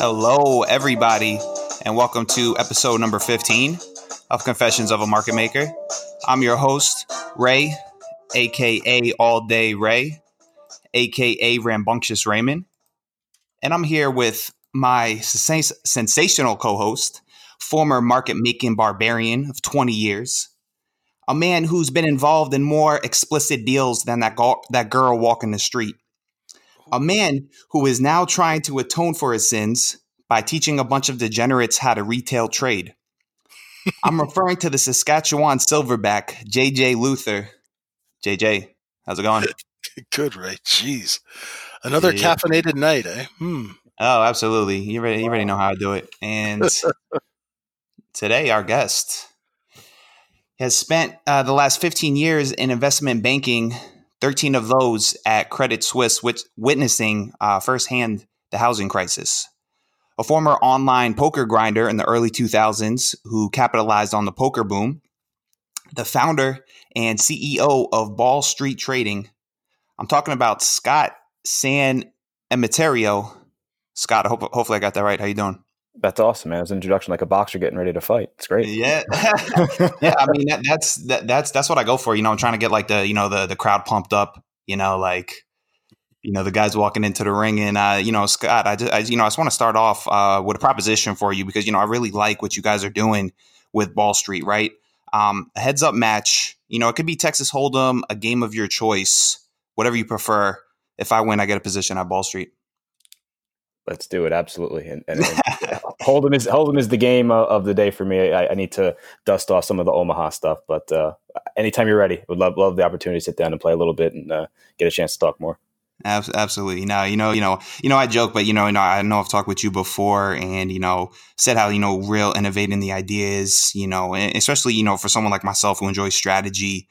Hello, everybody, and welcome to episode number 15 of Confessions of a Market Maker. I'm your host, Ray, aka All Day Ray, aka Rambunctious Raymond, and I'm here with my sens- sensational co host, former market making barbarian of 20 years, a man who's been involved in more explicit deals than that, go- that girl walking the street a man who is now trying to atone for his sins by teaching a bunch of degenerates how to retail trade. I'm referring to the Saskatchewan silverback, JJ Luther. JJ, how's it going? Good, right? Jeez. Another yeah. caffeinated night, eh? Hmm. Oh, absolutely. You already, you already know how I do it. And today, our guest has spent uh, the last 15 years in investment banking 13 of those at Credit Suisse, which, witnessing uh, firsthand the housing crisis. A former online poker grinder in the early 2000s who capitalized on the poker boom, the founder and CEO of Ball Street Trading. I'm talking about Scott San Emeterio. Scott, hope, hopefully I got that right. How you doing? That's awesome, man. It's an introduction like a boxer getting ready to fight. It's great. Yeah, yeah. I mean, that, that's that, that's that's what I go for. You know, I'm trying to get like the you know the the crowd pumped up. You know, like you know the guys walking into the ring, and uh, you know Scott, I, just, I you know I just want to start off uh, with a proposition for you because you know I really like what you guys are doing with Ball Street, right? Um, a heads up match. You know, it could be Texas Hold'em, a game of your choice, whatever you prefer. If I win, I get a position at Ball Street. Let's do it absolutely. And, and, and Hold'em is Hold'em is the game of the day for me. I, I, need to dust off some of the Omaha stuff, but uh, anytime you're ready, would love love the opportunity to sit down and play a little bit and uh, get a chance to talk more. Absolutely. Now, you know, you know, you know, I joke, but you know, you know, I know I've talked with you before, and you know, said how you know, real innovating the ideas, you know, especially you know, for someone like myself who enjoys strategy,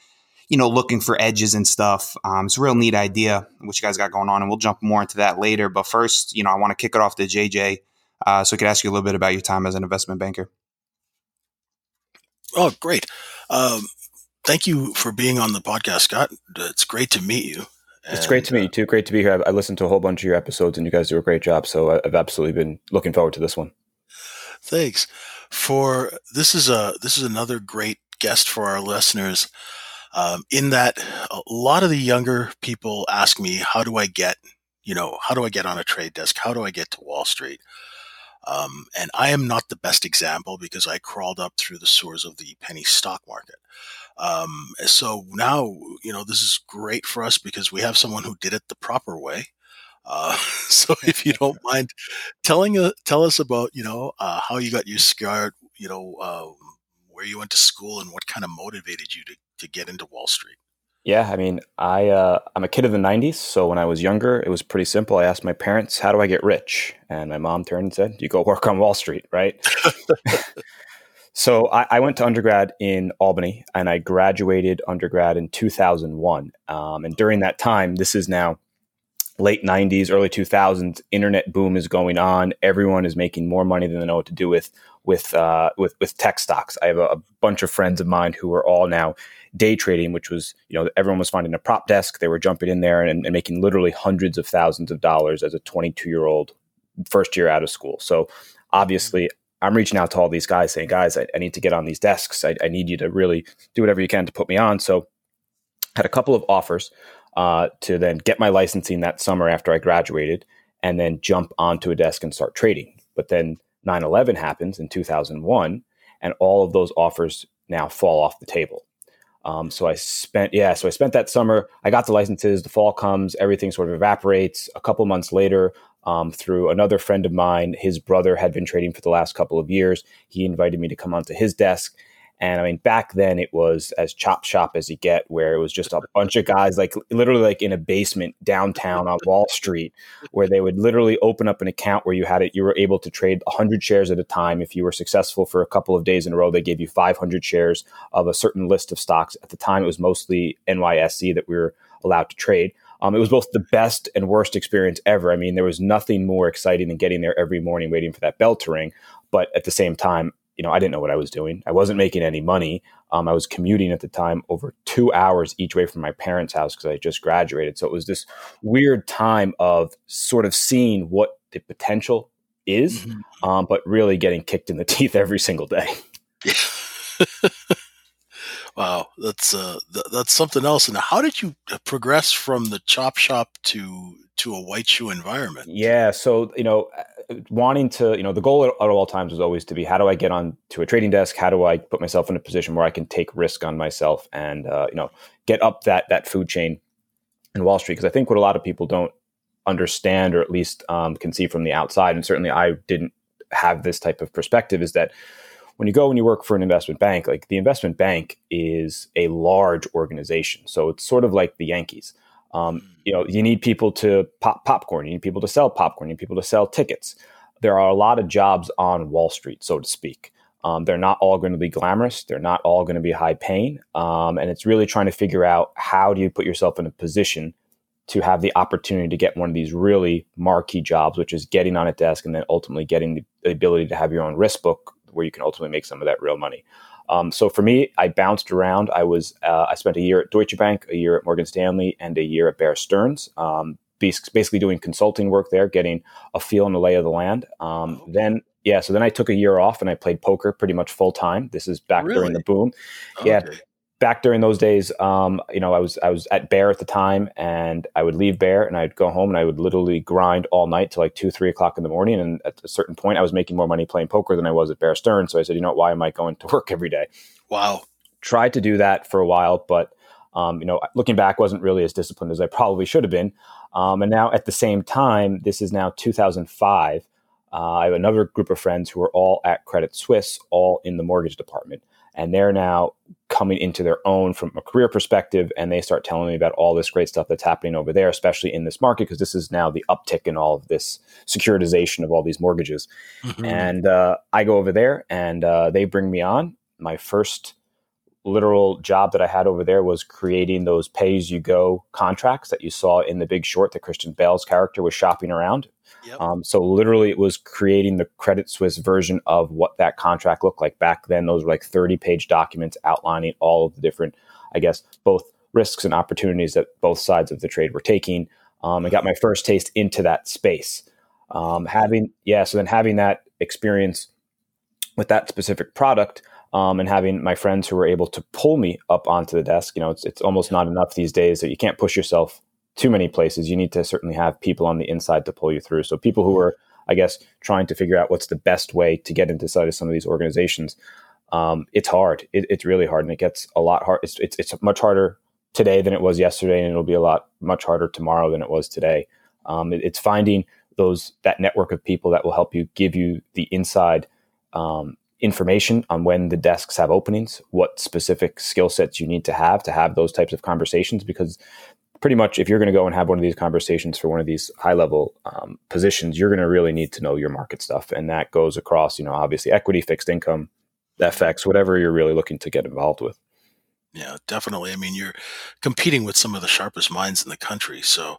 you know, looking for edges and stuff. Um, it's a real neat idea what you guys got going on, and we'll jump more into that later. But first, you know, I want to kick it off to JJ, uh, so I could ask you a little bit about your time as an investment banker. Oh, great! Um, thank you for being on the podcast, Scott. It's great to meet you. And, it's great to meet you too. Great to be here. I, I listened to a whole bunch of your episodes, and you guys do a great job. So I've absolutely been looking forward to this one. Thanks for this is a this is another great guest for our listeners um, in that a lot of the younger people ask me, how do I get, you know, how do I get on a trade desk? How do I get to Wall Street? Um, and I am not the best example because I crawled up through the sewers of the penny stock market. Um, so now, you know, this is great for us because we have someone who did it the proper way. Uh, so if you don't mind telling, uh, tell us about, you know, uh, how you got your start, you know, um, where you went to school and what kind of motivated you to to get into Wall Street? Yeah, I mean, I uh, I'm a kid of the '90s, so when I was younger, it was pretty simple. I asked my parents, "How do I get rich?" And my mom turned and said, "You go work on Wall Street, right?" so I, I, went to undergrad in Albany, and I graduated undergrad in 2001. Um, and during that time, this is now late 90s, early 2000s. Internet boom is going on. Everyone is making more money than they know what to do with with uh, with with tech stocks. I have a, a bunch of friends of mine who are all now day trading, which was, you know, everyone was finding a prop desk. They were jumping in there and, and making literally hundreds of thousands of dollars as a 22 year old first year out of school. So obviously, I'm reaching out to all these guys saying, guys, I, I need to get on these desks. I, I, need you to really do whatever you can to put me on. So had a couple of offers uh, to then get my licensing that summer after I graduated and then jump onto a desk and start trading. But then 9 11 happens in 2001, and all of those offers now fall off the table. Um, so I spent, yeah, so I spent that summer. I got the licenses. The fall comes, everything sort of evaporates. A couple months later, um, through another friend of mine, his brother had been trading for the last couple of years. He invited me to come onto his desk, and I mean, back then it was as chop shop as you get, where it was just a bunch of guys, like literally like in a basement downtown on Wall Street, where they would literally open up an account where you had it, you were able to trade 100 shares at a time. If you were successful for a couple of days in a row, they gave you 500 shares of a certain list of stocks. At the time, it was mostly NYSE that we were allowed to trade. Um, it was both the best and worst experience ever. I mean, there was nothing more exciting than getting there every morning waiting for that bell to ring. But at the same time, you know, I didn't know what I was doing. I wasn't making any money. Um, I was commuting at the time over two hours each way from my parents' house because I just graduated. So it was this weird time of sort of seeing what the potential is, mm-hmm. um, but really getting kicked in the teeth every single day. wow, that's uh, th- that's something else. And how did you uh, progress from the chop shop to to a white shoe environment? Yeah, so you know, wanting to, you know, the goal at, at all times was always to be, how do I get on to a trading desk? How do I put myself in a position where I can take risk on myself and uh, you know get up that that food chain in Wall Street? Because I think what a lot of people don't understand, or at least um, can see from the outside, and certainly I didn't have this type of perspective, is that when you go and you work for an investment bank, like the investment bank is a large organization. So it's sort of like the Yankees. Um, you know, you need people to pop popcorn, you need people to sell popcorn, you need people to sell tickets. There are a lot of jobs on Wall Street, so to speak. Um, they're not all going to be glamorous. They're not all going to be high paying. Um, and it's really trying to figure out how do you put yourself in a position to have the opportunity to get one of these really marquee jobs, which is getting on a desk and then ultimately getting the, the ability to have your own risk book where you can ultimately make some of that real money. Um, so for me, I bounced around. I was uh, I spent a year at Deutsche Bank, a year at Morgan Stanley, and a year at Bear Stearns. Um, basically doing consulting work there, getting a feel and the lay of the land. Um, then yeah, so then I took a year off and I played poker pretty much full time. This is back really? during the boom. Okay. Yeah, back during those days, um, you know, I was I was at Bear at the time, and I would leave Bear and I'd go home and I would literally grind all night till like two, three o'clock in the morning. And at a certain point, I was making more money playing poker than I was at Bear Stern. So I said, you know, what, why am I going to work every day? Wow. Tried to do that for a while, but um, you know, looking back, wasn't really as disciplined as I probably should have been. Um, and now at the same time, this is now 2005. Uh, I have another group of friends who are all at Credit Suisse, all in the mortgage department and they're now coming into their own from a career perspective and they start telling me about all this great stuff that's happening over there especially in this market because this is now the uptick in all of this securitization of all these mortgages mm-hmm. and uh, i go over there and uh, they bring me on my first literal job that i had over there was creating those pay as you go contracts that you saw in the big short that christian bale's character was shopping around Yep. Um, so literally, it was creating the Credit Suisse version of what that contract looked like back then. Those were like thirty-page documents outlining all of the different, I guess, both risks and opportunities that both sides of the trade were taking. Um, I got my first taste into that space. Um, having yeah, so then having that experience with that specific product. Um, and having my friends who were able to pull me up onto the desk, you know, it's, it's almost not enough these days that you can't push yourself too many places. You need to certainly have people on the inside to pull you through. So people who are, I guess, trying to figure out what's the best way to get into of some of these organizations. Um, it's hard. It, it's really hard, and it gets a lot hard. It's, it's, it's much harder today than it was yesterday, and it'll be a lot much harder tomorrow than it was today. Um, it, it's finding those that network of people that will help you give you the inside um, information on when the desks have openings, what specific skill sets you need to have to have those types of conversations, because pretty much if you're going to go and have one of these conversations for one of these high level um, positions, you're going to really need to know your market stuff. And that goes across, you know, obviously equity, fixed income, FX, whatever you're really looking to get involved with. Yeah, definitely. I mean, you're competing with some of the sharpest minds in the country. So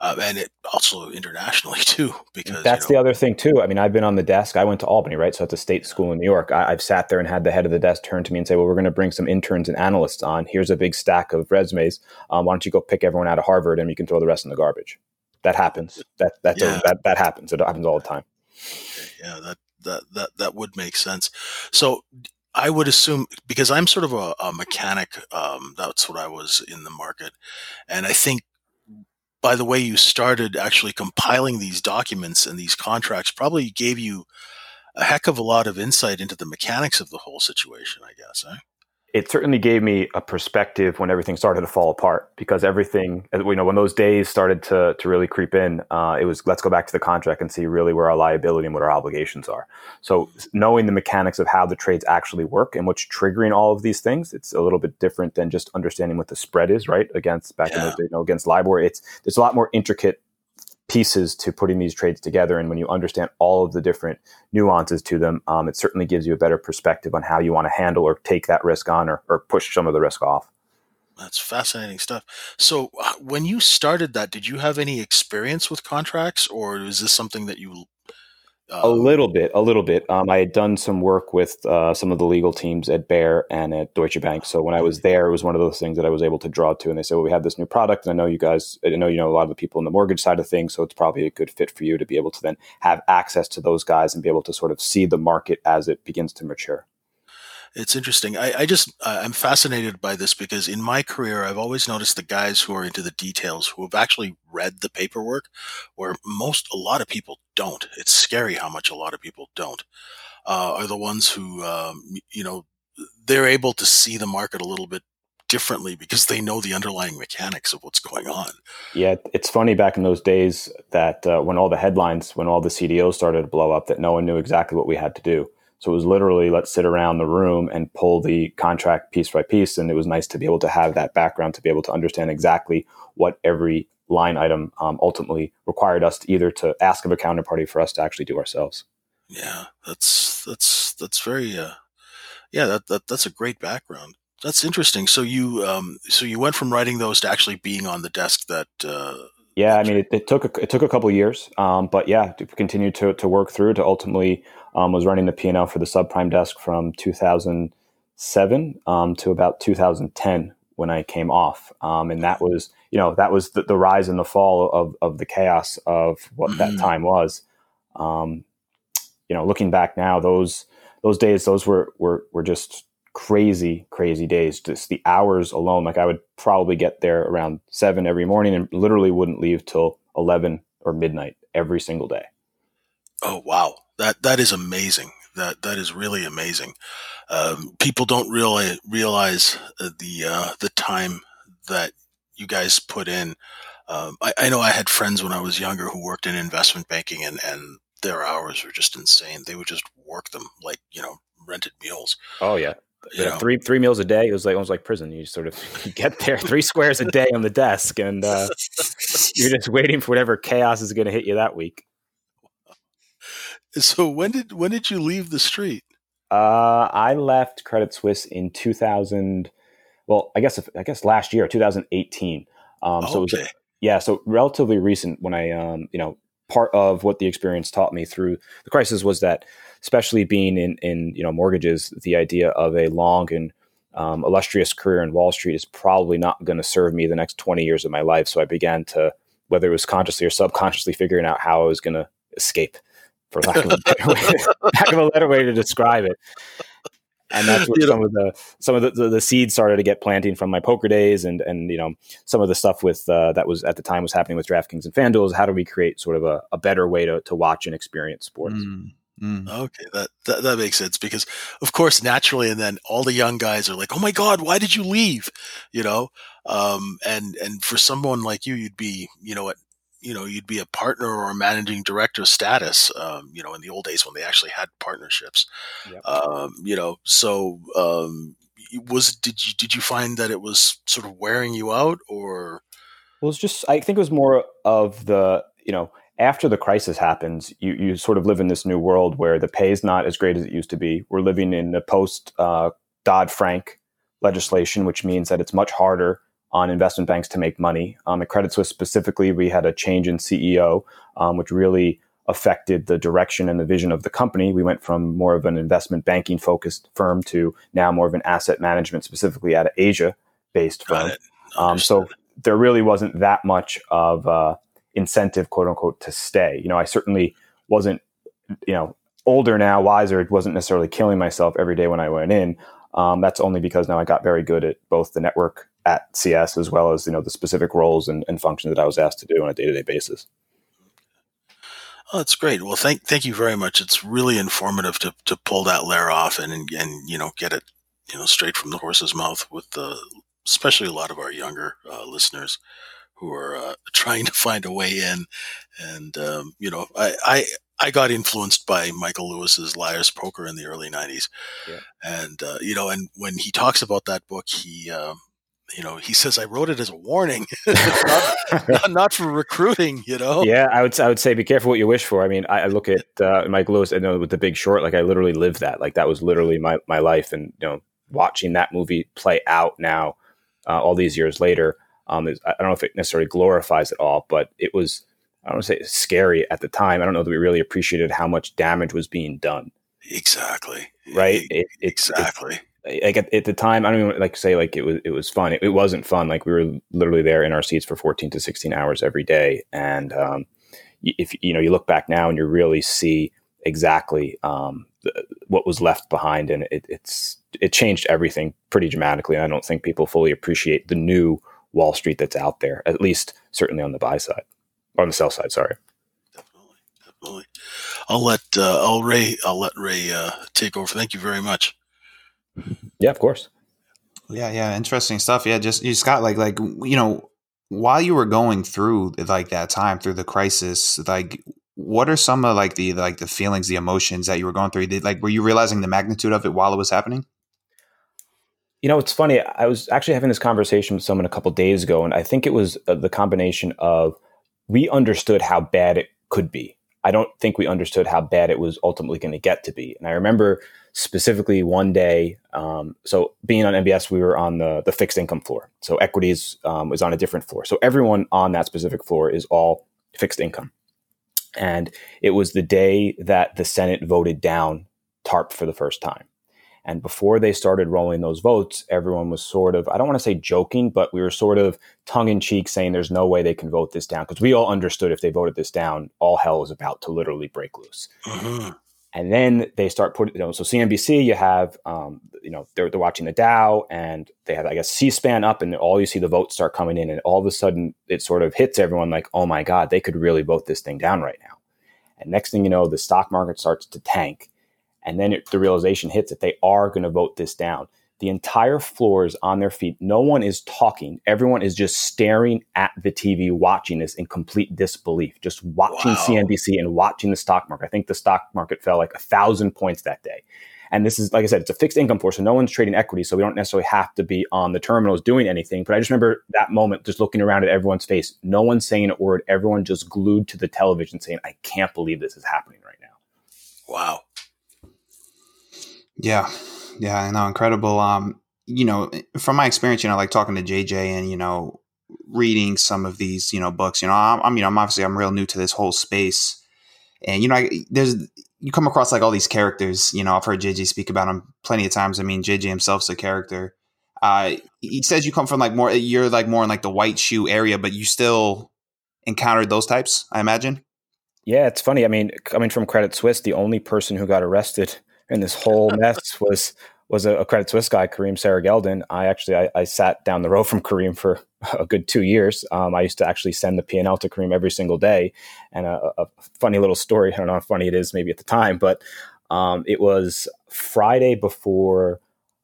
uh, and it also internationally too. Because that's you know, the other thing too. I mean, I've been on the desk. I went to Albany, right? So it's a state school in New York. I, have sat there and had the head of the desk turn to me and say, "Well, we're going to bring some interns and analysts on. Here's a big stack of resumes. Um, why don't you go pick everyone out of Harvard and you can throw the rest in the garbage?" That happens. That that's yeah. that that happens. It happens all the time. Yeah, that that that that would make sense. So I would assume because I'm sort of a, a mechanic. Um, that's what I was in the market, and I think by the way you started actually compiling these documents and these contracts probably gave you a heck of a lot of insight into the mechanics of the whole situation, I guess. Eh? It certainly gave me a perspective when everything started to fall apart because everything you know when those days started to to really creep in uh, it was let's go back to the contract and see really where our liability and what our obligations are so knowing the mechanics of how the trades actually work and what's triggering all of these things it's a little bit different than just understanding what the spread is right against back yeah. in those days you know, against libor it's there's a lot more intricate pieces to putting these trades together. And when you understand all of the different nuances to them, um, it certainly gives you a better perspective on how you want to handle or take that risk on or, or push some of the risk off. That's fascinating stuff. So, uh, when you started that, did you have any experience with contracts, or is this something that you Um, a little bit, a little bit. Um, I had done some work with uh, some of the legal teams at Bear and at Deutsche Bank. So when I was there, it was one of those things that I was able to draw to. And they said, "Well, we have this new product, and I know you guys, I know you know a lot of the people in the mortgage side of things, so it's probably a good fit for you to be able to then have access to those guys and be able to sort of see the market as it begins to mature." It's interesting. I, I just I'm fascinated by this because in my career I've always noticed the guys who are into the details who have actually read the paperwork, where most a lot of people don't. It's scary how much a lot of people don't. Uh, are the ones who um, you know they're able to see the market a little bit differently because they know the underlying mechanics of what's going on. Yeah, it's funny back in those days that uh, when all the headlines, when all the CDOs started to blow up, that no one knew exactly what we had to do. So it was literally let's sit around the room and pull the contract piece by piece. And it was nice to be able to have that background to be able to understand exactly what every line item um, ultimately required us to either to ask of a counterparty for us to actually do ourselves. Yeah, that's that's that's very uh, yeah that, that that's a great background. That's interesting. So you um, so you went from writing those to actually being on the desk that. Uh, yeah, I mean, it, it took a, it took a couple years, um, but yeah, to continue to to work through to ultimately um, was running the P&L for the subprime desk from 2007 um, to about 2010 when I came off. Um, and that was, you know, that was the, the, rise and the fall of, of the chaos of what mm-hmm. that time was. Um, you know, looking back now, those those days, those were were were just crazy, crazy days. Just the hours alone. Like I would probably get there around seven every morning and literally wouldn't leave till eleven or midnight every single day. Oh wow, that that is amazing. That that is really amazing. Um, people don't really realize uh, the uh, the time that you guys put in. Um, I, I, know I had friends when I was younger who worked in investment banking, and and their hours were just insane. They would just work them like you know rented meals. Oh yeah. Yeah, three three meals a day. It was like almost like prison. You sort of get there three squares a day on the desk, and uh, you're just waiting for whatever chaos is going to hit you that week. So when did when did you leave the street? Uh, I left Credit Suisse in 2000. Well, I guess I guess last year, 2018. Um, so it was, yeah, so relatively recent. When I, um, you know, part of what the experience taught me through the crisis was that, especially being in in you know mortgages, the idea of a long and um, illustrious career in Wall Street is probably not going to serve me the next 20 years of my life. So I began to, whether it was consciously or subconsciously, figuring out how I was going to escape for lack of a better way, lack of a better way to describe it. And that's where some of the some of the, the, the, seeds started to get planting from my poker days, and and you know some of the stuff with uh, that was at the time was happening with DraftKings and FanDuel. Is how do we create sort of a, a better way to to watch and experience sports? Mm. Mm. Okay, that, that, that makes sense because, of course, naturally, and then all the young guys are like, "Oh my God, why did you leave?" You know, um, and and for someone like you, you'd be, you know, at you know you'd be a partner or a managing director status um, you know in the old days when they actually had partnerships. Yep. um, you know so um, was did you did you find that it was sort of wearing you out or? Well it's just i think it was more of the you know after the crisis happens you you sort of live in this new world where the pay is not as great as it used to be. We're living in the post uh, dodd-frank legislation which means that it's much harder on investment banks to make money. Um, at Credit Suisse specifically, we had a change in CEO, um, which really affected the direction and the vision of the company. We went from more of an investment banking focused firm to now more of an asset management, specifically out of Asia based firm. Um, so there really wasn't that much of uh, incentive, quote unquote, to stay. You know, I certainly wasn't, you know, older now, wiser. It wasn't necessarily killing myself every day when I went in. Um, that's only because now I got very good at both the network at CS as well as you know the specific roles and, and functions that I was asked to do on a day to day basis. Oh, that's great. Well, thank thank you very much. It's really informative to, to pull that layer off and, and and you know get it you know straight from the horse's mouth with the especially a lot of our younger uh, listeners who are uh, trying to find a way in. And um, you know, I, I I got influenced by Michael Lewis's Liar's Poker in the early '90s, yeah. and uh, you know, and when he talks about that book, he um, you know, he says I wrote it as a warning, not, not, not, for recruiting. You know. Yeah, I would I would say be careful what you wish for. I mean, I, I look at uh, Mike Lewis and know with The Big Short, like I literally lived that. Like that was literally my my life, and you know, watching that movie play out now, uh, all these years later, um, is, I don't know if it necessarily glorifies it all, but it was I don't want to say scary at the time. I don't know that we really appreciated how much damage was being done. Exactly. Right. It, it, exactly. It, like at, at, the time, I don't even like say like it was it was fun. It, it, wasn't fun. Like we were literally there in our seats for 14 to 16 hours every day. And um, if you know you look back now and you really see exactly um, the, what was left behind, and it, it's it changed everything pretty dramatically. And I don't think people fully appreciate the new Wall Street that's out there, at least certainly on the buy side, on the sell side. Sorry. Definitely, definitely. I'll let uh, I'll Ray I'll let Ray uh, take over. Thank you very much. Yeah, of course. Yeah, yeah, interesting stuff. Yeah, just you just got like like you know while you were going through like that time through the crisis, like what are some of like the like the feelings, the emotions that you were going through? Did like were you realizing the magnitude of it while it was happening? You know, it's funny. I was actually having this conversation with someone a couple days ago, and I think it was uh, the combination of we understood how bad it could be. I don't think we understood how bad it was ultimately going to get to be. And I remember specifically one day. Um, so being on MBS, we were on the the fixed income floor. So equities um, was on a different floor. So everyone on that specific floor is all fixed income. And it was the day that the Senate voted down TARP for the first time. And before they started rolling those votes, everyone was sort of, I don't want to say joking, but we were sort of tongue in cheek saying there's no way they can vote this down. Because we all understood if they voted this down, all hell is about to literally break loose. Mm-hmm. And then they start putting, you know, so CNBC, you have, um, you know, they're, they're watching the Dow and they have, I guess, C SPAN up and all you see the votes start coming in. And all of a sudden it sort of hits everyone like, oh my God, they could really vote this thing down right now. And next thing you know, the stock market starts to tank. And then it, the realization hits that they are going to vote this down. The entire floor is on their feet. No one is talking. Everyone is just staring at the TV, watching this in complete disbelief, just watching wow. CNBC and watching the stock market. I think the stock market fell like a thousand points that day. And this is, like I said, it's a fixed income floor, so no one's trading equity, so we don't necessarily have to be on the terminals doing anything. But I just remember that moment, just looking around at everyone's face, no one saying a word, everyone just glued to the television, saying, "I can't believe this is happening right now." Wow. Yeah, yeah, I know, incredible. Um, you know, from my experience, you know, like talking to JJ and you know, reading some of these, you know, books. You know, I'm, I'm you know, I'm obviously I'm real new to this whole space, and you know, I, there's you come across like all these characters. You know, I've heard JJ speak about them plenty of times. I mean, JJ himself's a character. Uh, he says you come from like more, you're like more in like the white shoe area, but you still encountered those types, I imagine. Yeah, it's funny. I mean, coming from Credit Suisse, the only person who got arrested in this whole mess was was a, a, Credit Suisse guy, Kareem Serageldin. I actually I, I, sat down the row from Kareem for a good two years. Um, I used to actually send the P and L to Kareem every single day. And a, a, funny little story. I don't know how funny it is, maybe at the time, but um, it was Friday before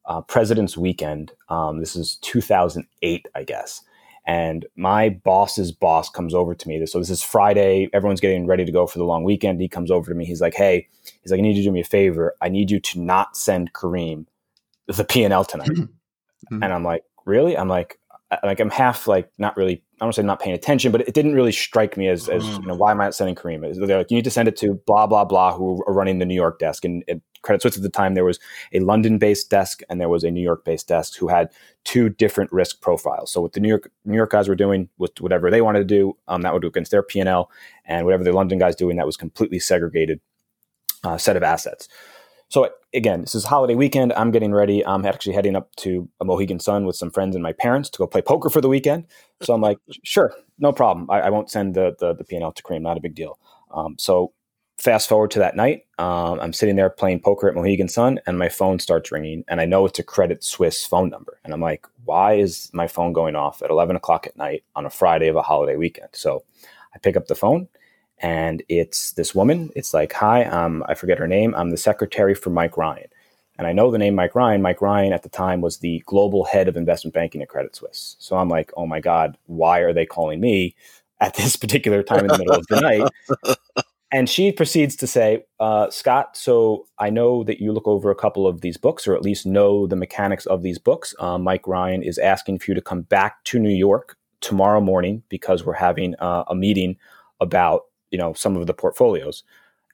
uh, President's Weekend. Um, this is 2008, I guess. And my boss's boss comes over to me. So this is Friday. Everyone's getting ready to go for the long weekend. He comes over to me. He's like, "Hey, he's like, I need you to do me a favor. I need you to not send Kareem the P and L tonight." mm-hmm. And I'm like, "Really?" I'm like, like I'm half like not really. I don't say not paying attention, but it didn't really strike me as, as you know, why am I not sending Kareem? They're like, you need to send it to blah blah blah, who are running the New York desk, and, and Credit Suisse at the time, there was a London based desk and there was a New York based desk who had two different risk profiles. So what the New York New York guys were doing with whatever they wanted to do, um, that would go against their P and L, and whatever the London guys doing, that was completely segregated uh, set of assets. So again, this is holiday weekend. I'm getting ready. I'm actually heading up to a Mohegan Sun with some friends and my parents to go play poker for the weekend. So I'm like, sure, no problem. I, I won't send the the, the P and L to Kareem. Not a big deal. Um, so fast forward to that night. Um, I'm sitting there playing poker at Mohegan Sun, and my phone starts ringing, and I know it's a Credit Swiss phone number, and I'm like, why is my phone going off at 11 o'clock at night on a Friday of a holiday weekend? So I pick up the phone, and it's this woman. It's like, hi, um, I forget her name. I'm the secretary for Mike Ryan. And I know the name Mike Ryan. Mike Ryan at the time was the global head of investment banking at Credit Suisse. So I'm like, oh my God, why are they calling me at this particular time in the middle of the night? And she proceeds to say, uh, Scott, so I know that you look over a couple of these books, or at least know the mechanics of these books. Uh, Mike Ryan is asking for you to come back to New York tomorrow morning because we're having uh, a meeting about you know some of the portfolios.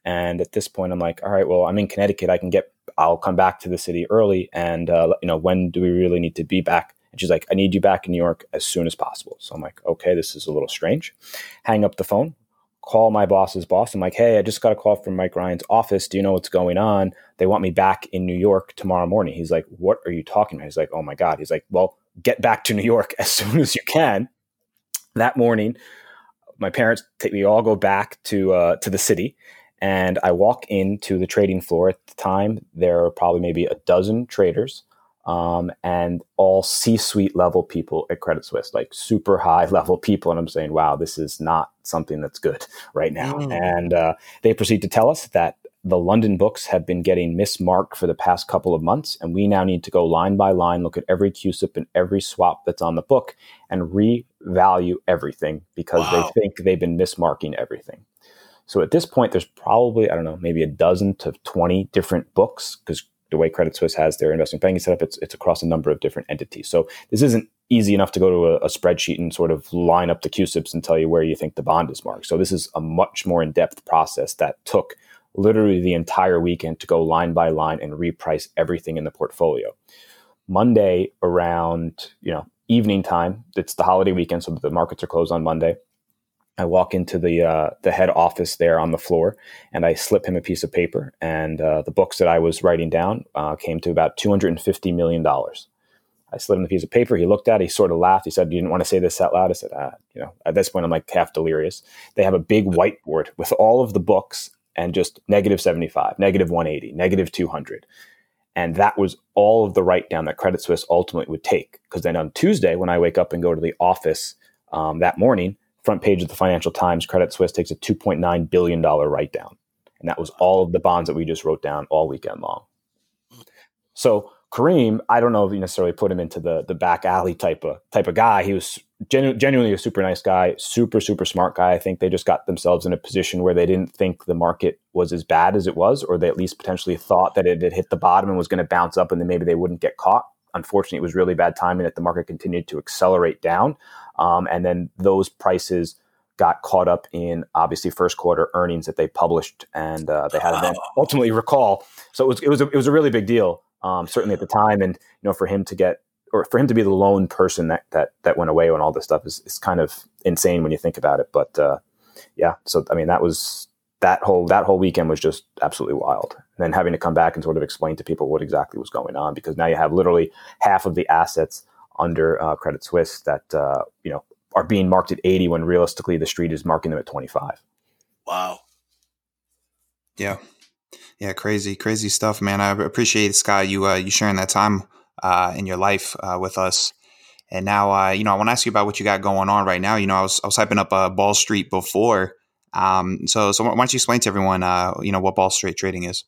And at this point, I'm like, all right, well, I'm in Connecticut. I can get, I'll come back to the city early. And uh, you know, when do we really need to be back? And she's like, I need you back in New York as soon as possible. So I'm like, okay, this is a little strange. Hang up the phone call my boss's boss. I'm like, hey, I just got a call from Mike Ryan's office. Do you know what's going on? They want me back in New York tomorrow morning. He's like, what are you talking about? He's like, oh my God. He's like, well, get back to New York as soon as you can. That morning, my parents take me all go back to uh, to the city, and I walk into the trading floor. At the time, there are probably maybe a dozen traders um, and all C-suite level people at Credit Suisse, like super high level people. And I'm saying, wow, this is not something that's good right now. Mm. And uh, they proceed to tell us that the London books have been getting mismarked for the past couple of months, and we now need to go line by line, look at every CUSIP and every swap that's on the book, and revalue everything because wow. they think they've been mismarking everything. So at this point, there's probably I don't know, maybe a dozen to twenty different books because the way Credit Suisse has their investment banking setup, it's, it's across a number of different entities. So this isn't easy enough to go to a, a, spreadsheet and sort of line up the CUSIPs and tell you where you think the bond is marked. So this is a much more in-depth process that took literally the entire weekend to go line by line and reprice everything in the portfolio. Monday around, you know, evening time, it's the holiday weekend, so the markets are closed on Monday. I walk into the uh, the head office there on the floor, and I slip him a piece of paper. And uh, the books that I was writing down uh, came to about two hundred and fifty million dollars. I slid him a piece of paper. He looked at it. He sort of laughed. He said, "You didn't want to say this out loud." I said, ah, "You know." At this point, I'm like half delirious. They have a big whiteboard with all of the books and just negative seventy five, negative one eighty, negative two hundred, and that was all of the write down that Credit Suisse ultimately would take. Because then on Tuesday, when I wake up and go to the office um, that morning front page of the Financial Times, Credit Suisse takes a $2.9 billion write down. And that was all of the bonds that we just wrote down all weekend long. So Kareem, I don't know if you necessarily put him into the the back alley type of type of guy. He was genu- genuinely a super nice guy, super super smart guy. I think they just got themselves in a position where they didn't think the market was as bad as it was, or they at least potentially thought that it had hit the bottom and was going to bounce up, and then maybe they wouldn't get caught. Unfortunately, it was really bad timing that the market continued to accelerate down. Um, and then those prices got caught up in obviously first quarter earnings that they published and uh, they had to ultimately recall. So it was it was a, it was a really big deal, um, certainly at the time. And you know, for him to get or for him to be the lone person that that that went away when all this stuff is, is kind of insane when you think about it. But uh, yeah, so I mean that was that whole that whole weekend was just absolutely wild. And then having to come back and sort of explain to people what exactly was going on because now you have literally half of the assets under uh, Credit Suisse that uh, you know are being marked at 80 when realistically the street is marking them at 25. Wow. Yeah. Yeah, crazy, crazy stuff, man. I appreciate Sky you uh, you sharing that time uh, in your life uh, with us. And now, uh, you know, I want to ask you about what you got going on right now. You know, I was I was hyping up uh, Ball Street before. Um, so so why don't you explain to everyone, uh, you know, what Ball Street trading is?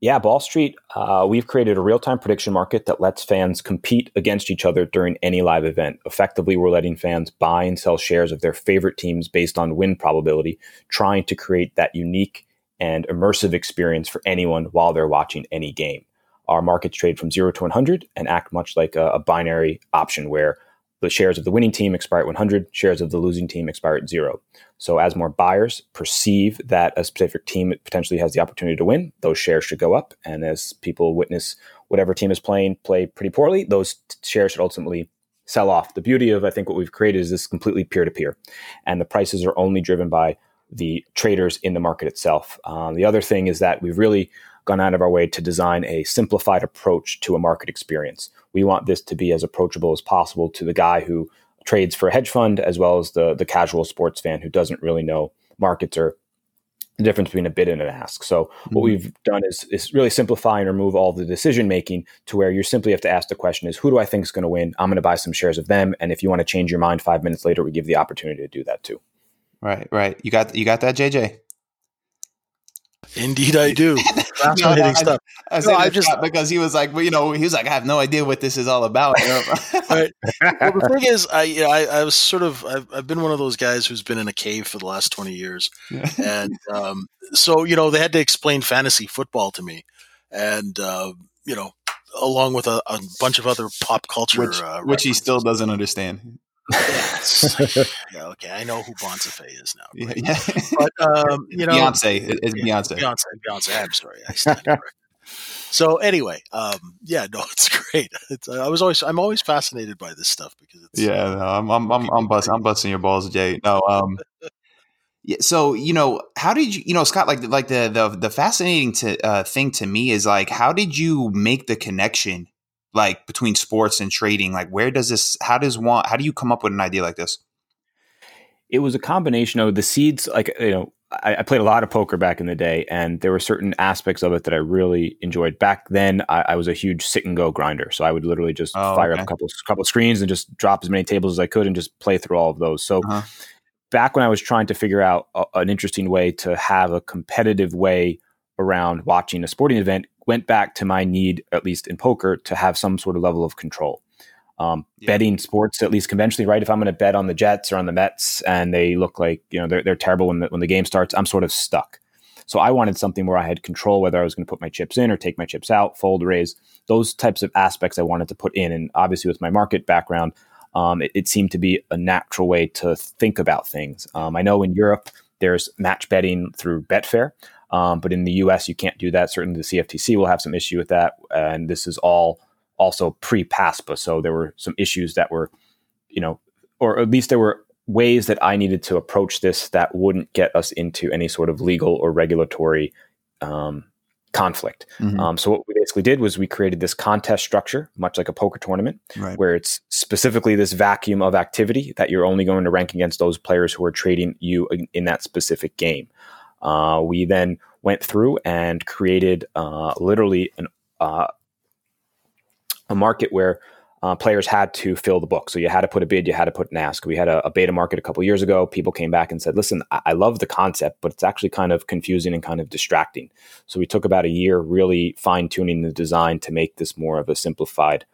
Yeah, Ball Street, uh, we've created a real time prediction market that lets fans compete against each other during any live event. Effectively, we're letting fans buy and sell shares of their favorite teams based on win probability, trying to create that unique and immersive experience for anyone while they're watching any game. Our markets trade from 0 to 100 and act much like a, a binary option where the shares of the winning team expire at 100, shares of the losing team expire at zero. So, as more buyers perceive that a specific team potentially has the opportunity to win, those shares should go up. And as people witness whatever team is playing play pretty poorly, those t- shares should ultimately sell off. The beauty of, I think, what we've created is this completely peer to peer. And the prices are only driven by the traders in the market itself. Um, the other thing is that we've really gone out of our way to design a simplified approach to a market experience. We want this to be as approachable as possible to the guy who trades for a hedge fund as well as the the casual sports fan who doesn't really know markets or the difference between a bid and an ask. So mm-hmm. what we've done is, is really simplify and remove all the decision making to where you simply have to ask the question is who do I think is going to win? I'm going to buy some shares of them. And if you want to change your mind five minutes later, we give the opportunity to do that too. Right, right. You got you got that, JJ. Indeed, I do. Fascinating no, no, stuff. I, I, no, I just because he was like, well, you know, he was like, I have no idea what this is all about. right. Well, the thing is, I, you know, I, I was sort of, I've, I've, been one of those guys who's been in a cave for the last twenty years, and um, so you know, they had to explain fantasy football to me, and uh, you know, along with a, a, bunch of other pop culture, which, uh, which he still doesn't understand. Yeah, okay, I know who Bonsafe is now. Yeah, yeah. But um, you know, Beyonce is Beyonce. Beyonce, Beyonce. I'm sorry, I stand So anyway, um, yeah, no, it's great. It's, I was always, I'm always fascinated by this stuff because it's yeah, no, I'm, I'm, I'm, I'm, bust, I'm busting your balls, Jay. No, um, Yeah, so you know, how did you, you know, Scott? Like, like the the the fascinating to, uh, thing to me is like, how did you make the connection, like between sports and trading? Like, where does this? How does one? How do you come up with an idea like this? It was a combination of the seeds. Like, you know, I, I played a lot of poker back in the day, and there were certain aspects of it that I really enjoyed. Back then, I, I was a huge sit and go grinder, so I would literally just oh, fire okay. up a couple couple screens and just drop as many tables as I could and just play through all of those. So. Uh-huh back when I was trying to figure out a, an interesting way to have a competitive way around watching a sporting event, went back to my need, at least in poker, to have some sort of level of control. Um, yeah. Betting sports, at least conventionally, right? If I'm going to bet on the Jets or on the Mets, and they look like you know they're, they're terrible when the, when the game starts, I'm sort of stuck. So I wanted something where I had control, whether I was going to put my chips in or take my chips out, fold, raise, those types of aspects I wanted to put in. And obviously, with my market background, um, it, it, seemed to be a natural way to think about things. Um, I know in Europe there's match betting through Betfair, um, but in the U.S. you can't do that. Certainly the CFTC will have some issue with that, and this is all also pre-PASPA, so there were some issues that were, you know, or at least there were ways that I needed to approach this that wouldn't get us into any sort of legal or regulatory um, conflict. Mm-hmm. Um, so what we basically did was we created this contest structure, much like a poker tournament, right. where it's specifically this vacuum of activity that you're only going to rank against those players who are trading you in, in that specific game. Uh, we then went through and created uh, literally an, uh, a market where uh, players had to fill the book. So you had to put a bid, you had to put an ask. We had a, a beta market a couple years ago. People came back and said, listen, I-, I love the concept, but it's actually kind of confusing and kind of distracting. So we took about a year really fine tuning the design to make this more of a simplified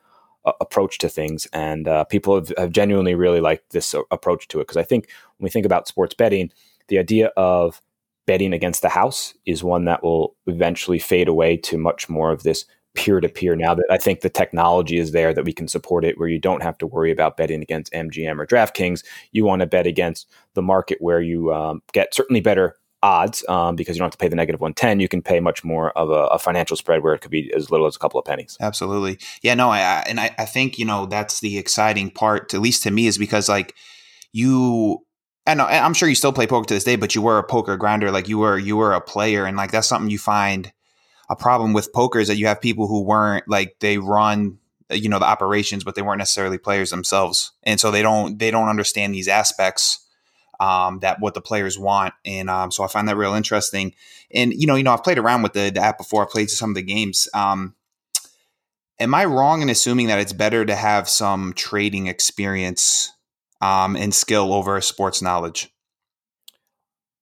uh, approach to things. And uh, people have, have, genuinely really liked this approach to it. Because I think when we think about sports betting, the idea of betting against the house is one that will eventually fade away to much more of this peer to peer now that I think the technology is there that we can support it where you don't have to worry about betting against MGM or DraftKings. You want to bet against the market where you um, get certainly better odds um, because you don't have to pay the negative 110 you can pay much more of a, a, financial spread where it could be as little as a couple of pennies. Absolutely. Yeah no I, I and I, I think you know that's the exciting part at least to me is because like you and i'm sure you still play poker to this day but you were a poker grinder like you were you were a player and like that's something you find a problem with poker is that you have people who weren't like they run you know the operations but they weren't necessarily players themselves. And so they don't they don't understand these aspects um, that what the players want and um, so i find that real interesting. And you know you know i've played around with the, the app before. I played some of the games. Um, am i wrong in assuming that it's better to have some trading experience um, and skill over sports knowledge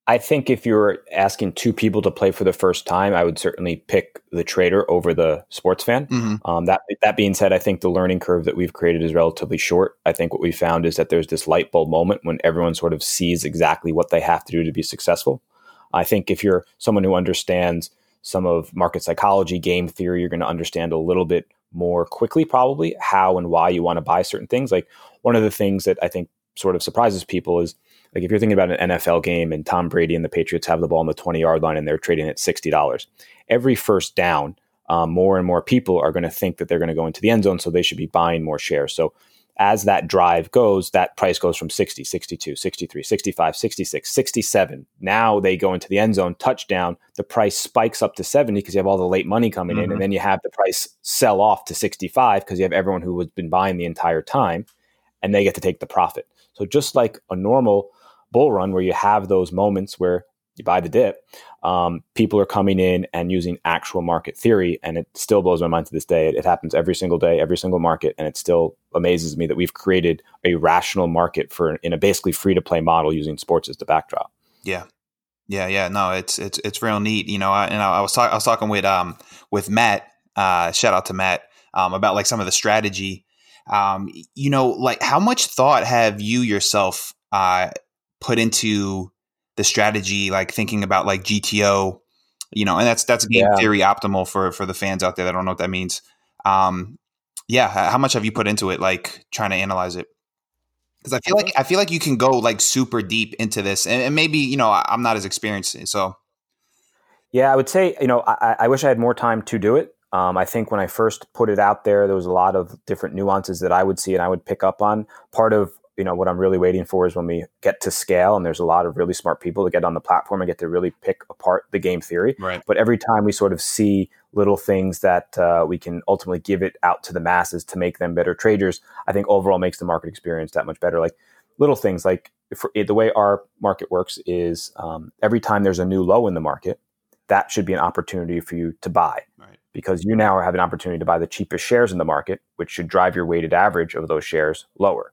I think if you're asking two people to play for the first time, I would certainly pick the trader over the sports fan. Mm-hmm. Um, that that being said, I think the learning curve that we've created is relatively short. I think what we found is that there's this light bulb moment when everyone sort of sees exactly what they have to do to be successful. I think if you're someone who understands some of market psychology, game theory, you're going to understand a little bit more quickly, probably how and why you want to buy certain things. Like one of the things that I think sort of surprises people is like if you're thinking about an NFL game and Tom Brady and the Patriots have the ball on the 20 yard line and they're trading at $60, every first down, um, more and more people are going to think that they're going to go into the end zone, so they should be buying more shares. So as that drive goes, that price goes from 60, 62, 63, 65, 66, 67. Now they go into the end zone, touchdown, the price spikes up to 70 because you have all the late money coming mm-hmm. in. And mm-hmm. then you have the price sell off to 65 because you have everyone who has been buying the entire time and they get to take the profit. So just like a normal bull run where you have those moments where you buy the dip, um, people are coming in and using actual market theory. And it still blows my mind to this day. It, it, happens every single day, every single market. And it still amazes me that we've created a rational market for in a basically free to play model using sports as the backdrop. Yeah. Yeah, yeah, no, it's it's it's real neat, you know. I, and I, was talk, I was talking with um with Matt, uh, shout out to Matt, um, about like some of the strategy. Um, you know, like how much thought have you yourself uh put into the strategy, like thinking about like GTO, you know, and that's that's game yeah. theory optimal for for the fans out there that don't know what that means. Um, yeah, how much have you put into it, like trying to analyze it? Because I feel like I feel like you can go like super deep into this, and, and maybe you know I'm not as experienced, so. Yeah, I would say you know I, I wish I had more time to do it. Um, I think when I first put it out there, there was a lot of different nuances that I would see and I would pick up on. Part of you know, what I'm really waiting for is when we get to scale and there's a lot of really smart people that get on the platform and get to really pick apart the game theory. Right. But every time we sort of see little things that uh, we can ultimately give it out to the masses to make them better traders, I think overall makes the market experience that much better. Like little things like for, the way our market works is um, every time there's a new low in the market, that should be an opportunity for you to buy. Right. Because you now have an opportunity to buy the cheapest shares in the market, which should drive your weighted average of those shares lower.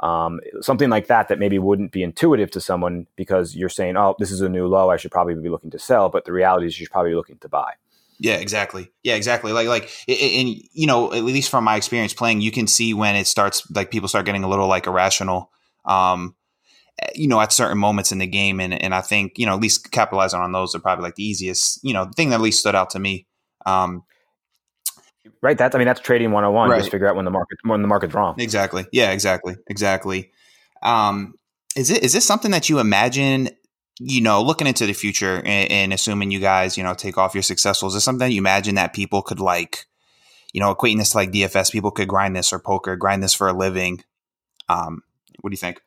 Um, something like that that maybe wouldn't be intuitive to someone because you're saying, "Oh, this is a new low. I should probably be looking to sell," but the reality is you should probably looking to buy. Yeah, exactly. Yeah, exactly. Like, like, and you know, at least from my experience playing, you can see when it starts, like, people start getting a little like irrational. Um, you know, at certain moments in the game, and and I think you know, at least capitalizing on those are probably like the easiest. You know, the thing that at least stood out to me. Um, right. That's I mean, that's trading one hundred and one. Right. Just figure out when the market when the market's wrong. Exactly. Yeah. Exactly. Exactly. Um, is it is this something that you imagine you know, looking into the future and, and, assuming you guys, you know, take off your successful, is this something that you imagine that people could like, you know, equating this to like DFS, people could grind this or poker, grind this for a living? Um, what do you think?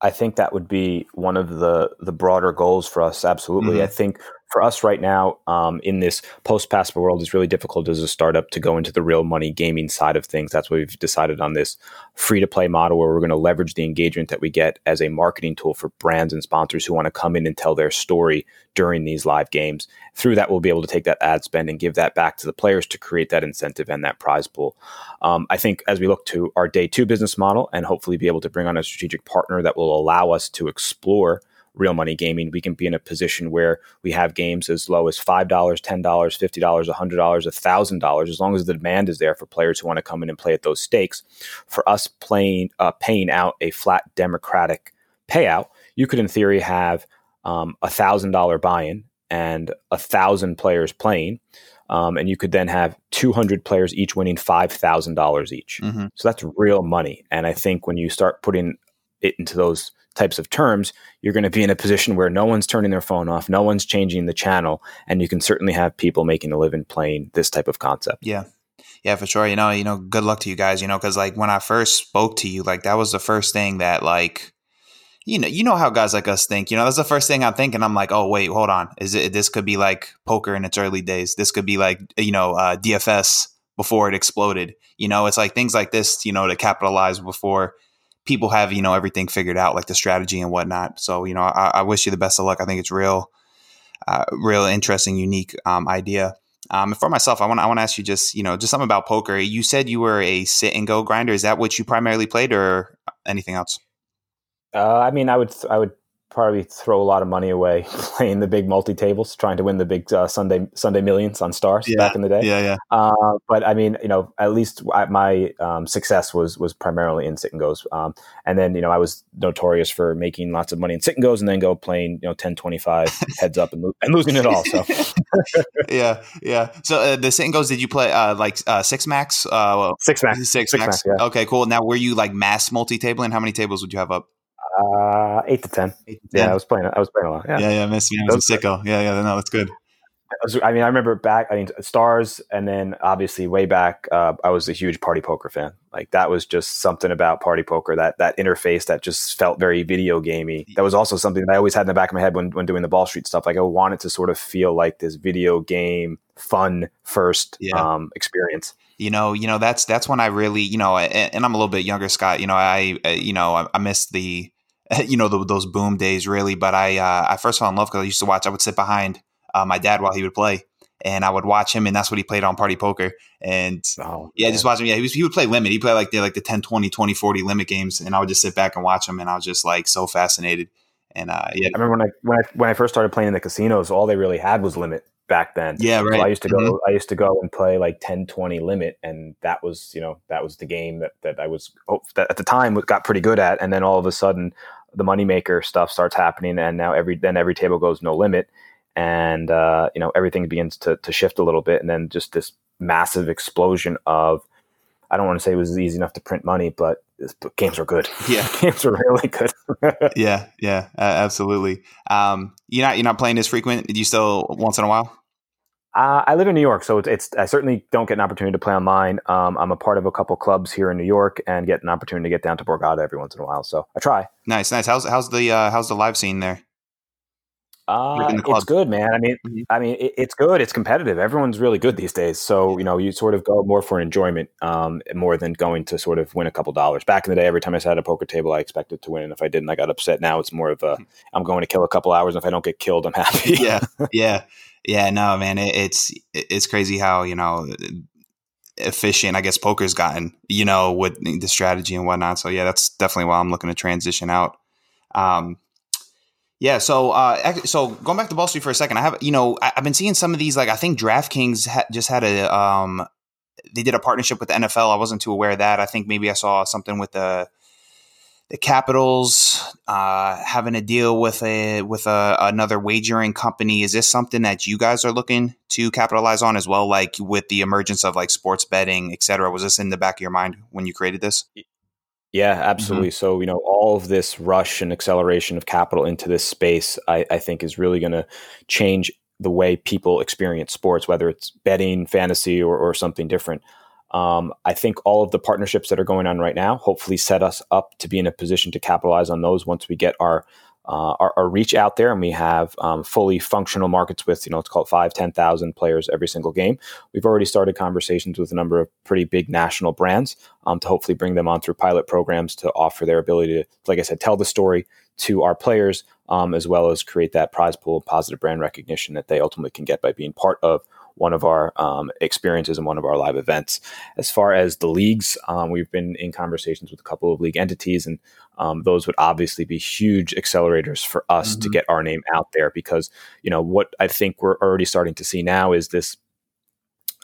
I think that would be one of the the broader goals for us. Absolutely, mm-hmm. I think for us right now um, in this post PASPA world, it's really difficult as a startup to go into the real money gaming side of things. That's why we've decided on this free to play model where we're going to leverage the engagement that we get as a marketing tool for brands and sponsors who want to come in and tell their story during these live games. Through that, we'll be able to take that ad spend and give that back to the players to create that incentive and that prize pool. Um, I think as we look to our day two business model and hopefully be able to bring on a strategic partner that will allow us to explore real money gaming, we can be in a position where we have games as low as $5, $10, $50, $100, $1,000, as long as the demand is there for players who want to come in and play at those stakes. For us playing, uh, paying out a flat democratic payout, you could, in theory, have um, a $1,000 buy in and a 1,000 players playing. Um, and you could then have 200 players each winning $5,000 each. Mm-hmm. So that's real money. And I think when you start putting it into those types of terms, you're going to be in a position where no one's turning their phone off, no one's changing the channel, and you can certainly have people making a living playing this type of concept. Yeah. Yeah, for sure. You know, you know, good luck to you guys, you know, cuz like when I first spoke to you, like that was the first thing that like you know, you know how guys like us think. You know, that's the first thing I'm thinking. I'm like, oh wait, hold on. Is it this could be like poker in its early days? This could be like you know uh, DFS before it exploded. You know, it's like things like this. You know, to capitalize before people have you know everything figured out, like the strategy and whatnot. So you know, I, I wish you the best of luck. I think it's real, uh, real interesting, unique um, idea. Um, for myself, I want I want to ask you just you know just something about poker. You said you were a sit and go grinder. Is that what you primarily played, or anything else? Uh, I mean, I would I would probably throw a lot of money away playing the big multi tables, trying to win the big uh, Sunday Sunday millions on stars yeah, back in the day. Yeah, yeah. Uh, but I mean, you know, at least my um, success was was primarily in sit and goes. Um, and then you know, I was notorious for making lots of money in sit and goes, and then go playing you know 10, 25 heads up and, lo- and losing it all. So yeah, yeah. So uh, the sit and goes, did you play uh, like uh, six max? Uh, six max. Six, six max. max yeah. Okay, cool. Now, were you like mass multi tabling? How many tables would you have up? Uh, eight to ten. Eight to 10. Yeah, I was playing. I was playing a lot. Yeah, yeah, yeah. I was a sicko. Yeah, yeah. No, that's good. I mean, I remember back. I mean, stars, and then obviously way back, uh, I was a huge party poker fan. Like that was just something about party poker that that interface that just felt very video gamey. That was also something that I always had in the back of my head when when doing the Ball Street stuff. Like I wanted to sort of feel like this video game fun first yeah. um, experience you know you know that's that's when i really you know and, and i'm a little bit younger scott you know i you know i, I missed the you know the, those boom days really. But I uh, I first fell in love because I used to watch. I would sit behind uh, my dad while he would play, and I would watch him, and that's what he played on Party Poker. And oh, yeah, just watching. him. Yeah, he was he would play limit. He played like the like the 10, 20, 20, 40 limit games, and I would just sit back and watch him, and I was just like so fascinated. And uh, yeah, I remember when I when I when I first started playing in the casinos, all they really had was limit back then. Yeah, right. So I used to go mm-hmm. I used to go and play like 10 20 limit and that was, you know, that was the game that that I was oh, that at the time got pretty good at and then all of a sudden the moneymaker stuff starts happening, and now every then every table goes no limit, and uh, you know everything begins to to shift a little bit, and then just this massive explosion of I don't want to say it was easy enough to print money, but, but games are good. Yeah, games are really good. yeah, yeah, uh, absolutely. Um, you're not you're not playing as frequent. Do you still once in a while? Uh, I live in New York, so it's, it's, I certainly don't get an opportunity to play online. Um, I'm a part of a couple clubs here in New York and get an opportunity to get down to Borgata every once in a while. So I try. Nice, nice. How's how's the uh, how's the live scene there? Uh, it's good, man. I mean, mm-hmm. I mean, it, it's good. It's competitive. Everyone's really good these days. So you know, you sort of go more for enjoyment, um, more than going to sort of win a couple dollars. Back in the day, every time I sat at a poker table, I expected to win, and if I didn't, I got upset. Now it's more of a, hmm. I'm going to kill a couple hours. And if I don't get killed, I'm happy. yeah, yeah, yeah. No, man, it, it's it's crazy how you know efficient I guess poker's gotten, you know, with the strategy and whatnot. So yeah, that's definitely why I'm looking to transition out. Um, yeah, so uh, so going back to Ball Street for a second, I have you know I, have been seeing some of these like I think DraftKings ha- just had a um they did a partnership with the NFL. I wasn't too aware of that. I think maybe I saw something with the the Capitals uh, having a deal with a with a, another wagering company. Is this something that you guys are looking to capitalize on as well? Like with the emergence of like sports betting, et cetera, was this in the back of your mind when you created this? Yeah, absolutely. Mm-hmm. So, you know, all of this rush and acceleration of capital into this space, I, I think, is really going to change the way people experience sports, whether it's betting, fantasy, or, or something different. Um, I think all of the partnerships that are going on right now hopefully set us up to be in a position to capitalize on those once we get our uh, our, our, reach out there, and we have um, fully functional markets with you know let's five, ten thousand players every single game. We've already started conversations with a number of pretty big national brands um, to hopefully bring them on through pilot programs to offer their ability to, like I said, tell the story to our players, um, as well as create that prize pool, positive brand recognition that they ultimately can get by being part of one of our um, experiences and one of our live events. As far as the leagues, um, we've been in conversations with a couple of league entities, and um, those would obviously be huge accelerators for us mm-hmm. to get our name out there because you know what I think we're already starting to see now is this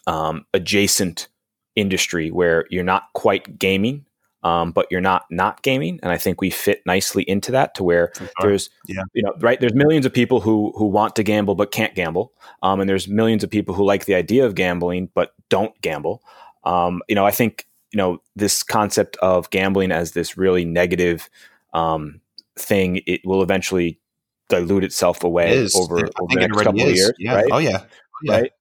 um, adjacent industry where you're not quite gaming um, but you're not not gaming. And I think we fit nicely into that to where sure. there's, yeah. you know, right. There's millions of people who who want to gamble but can't gamble, um, and there's millions of people who like the idea of gambling but don't gamble. Um, you know, I think you know this concept of gambling as this really negative um, thing. It will eventually dilute itself away it over, over the next couple is. of years. Yeah. Right? Oh yeah. Oh, yeah. Right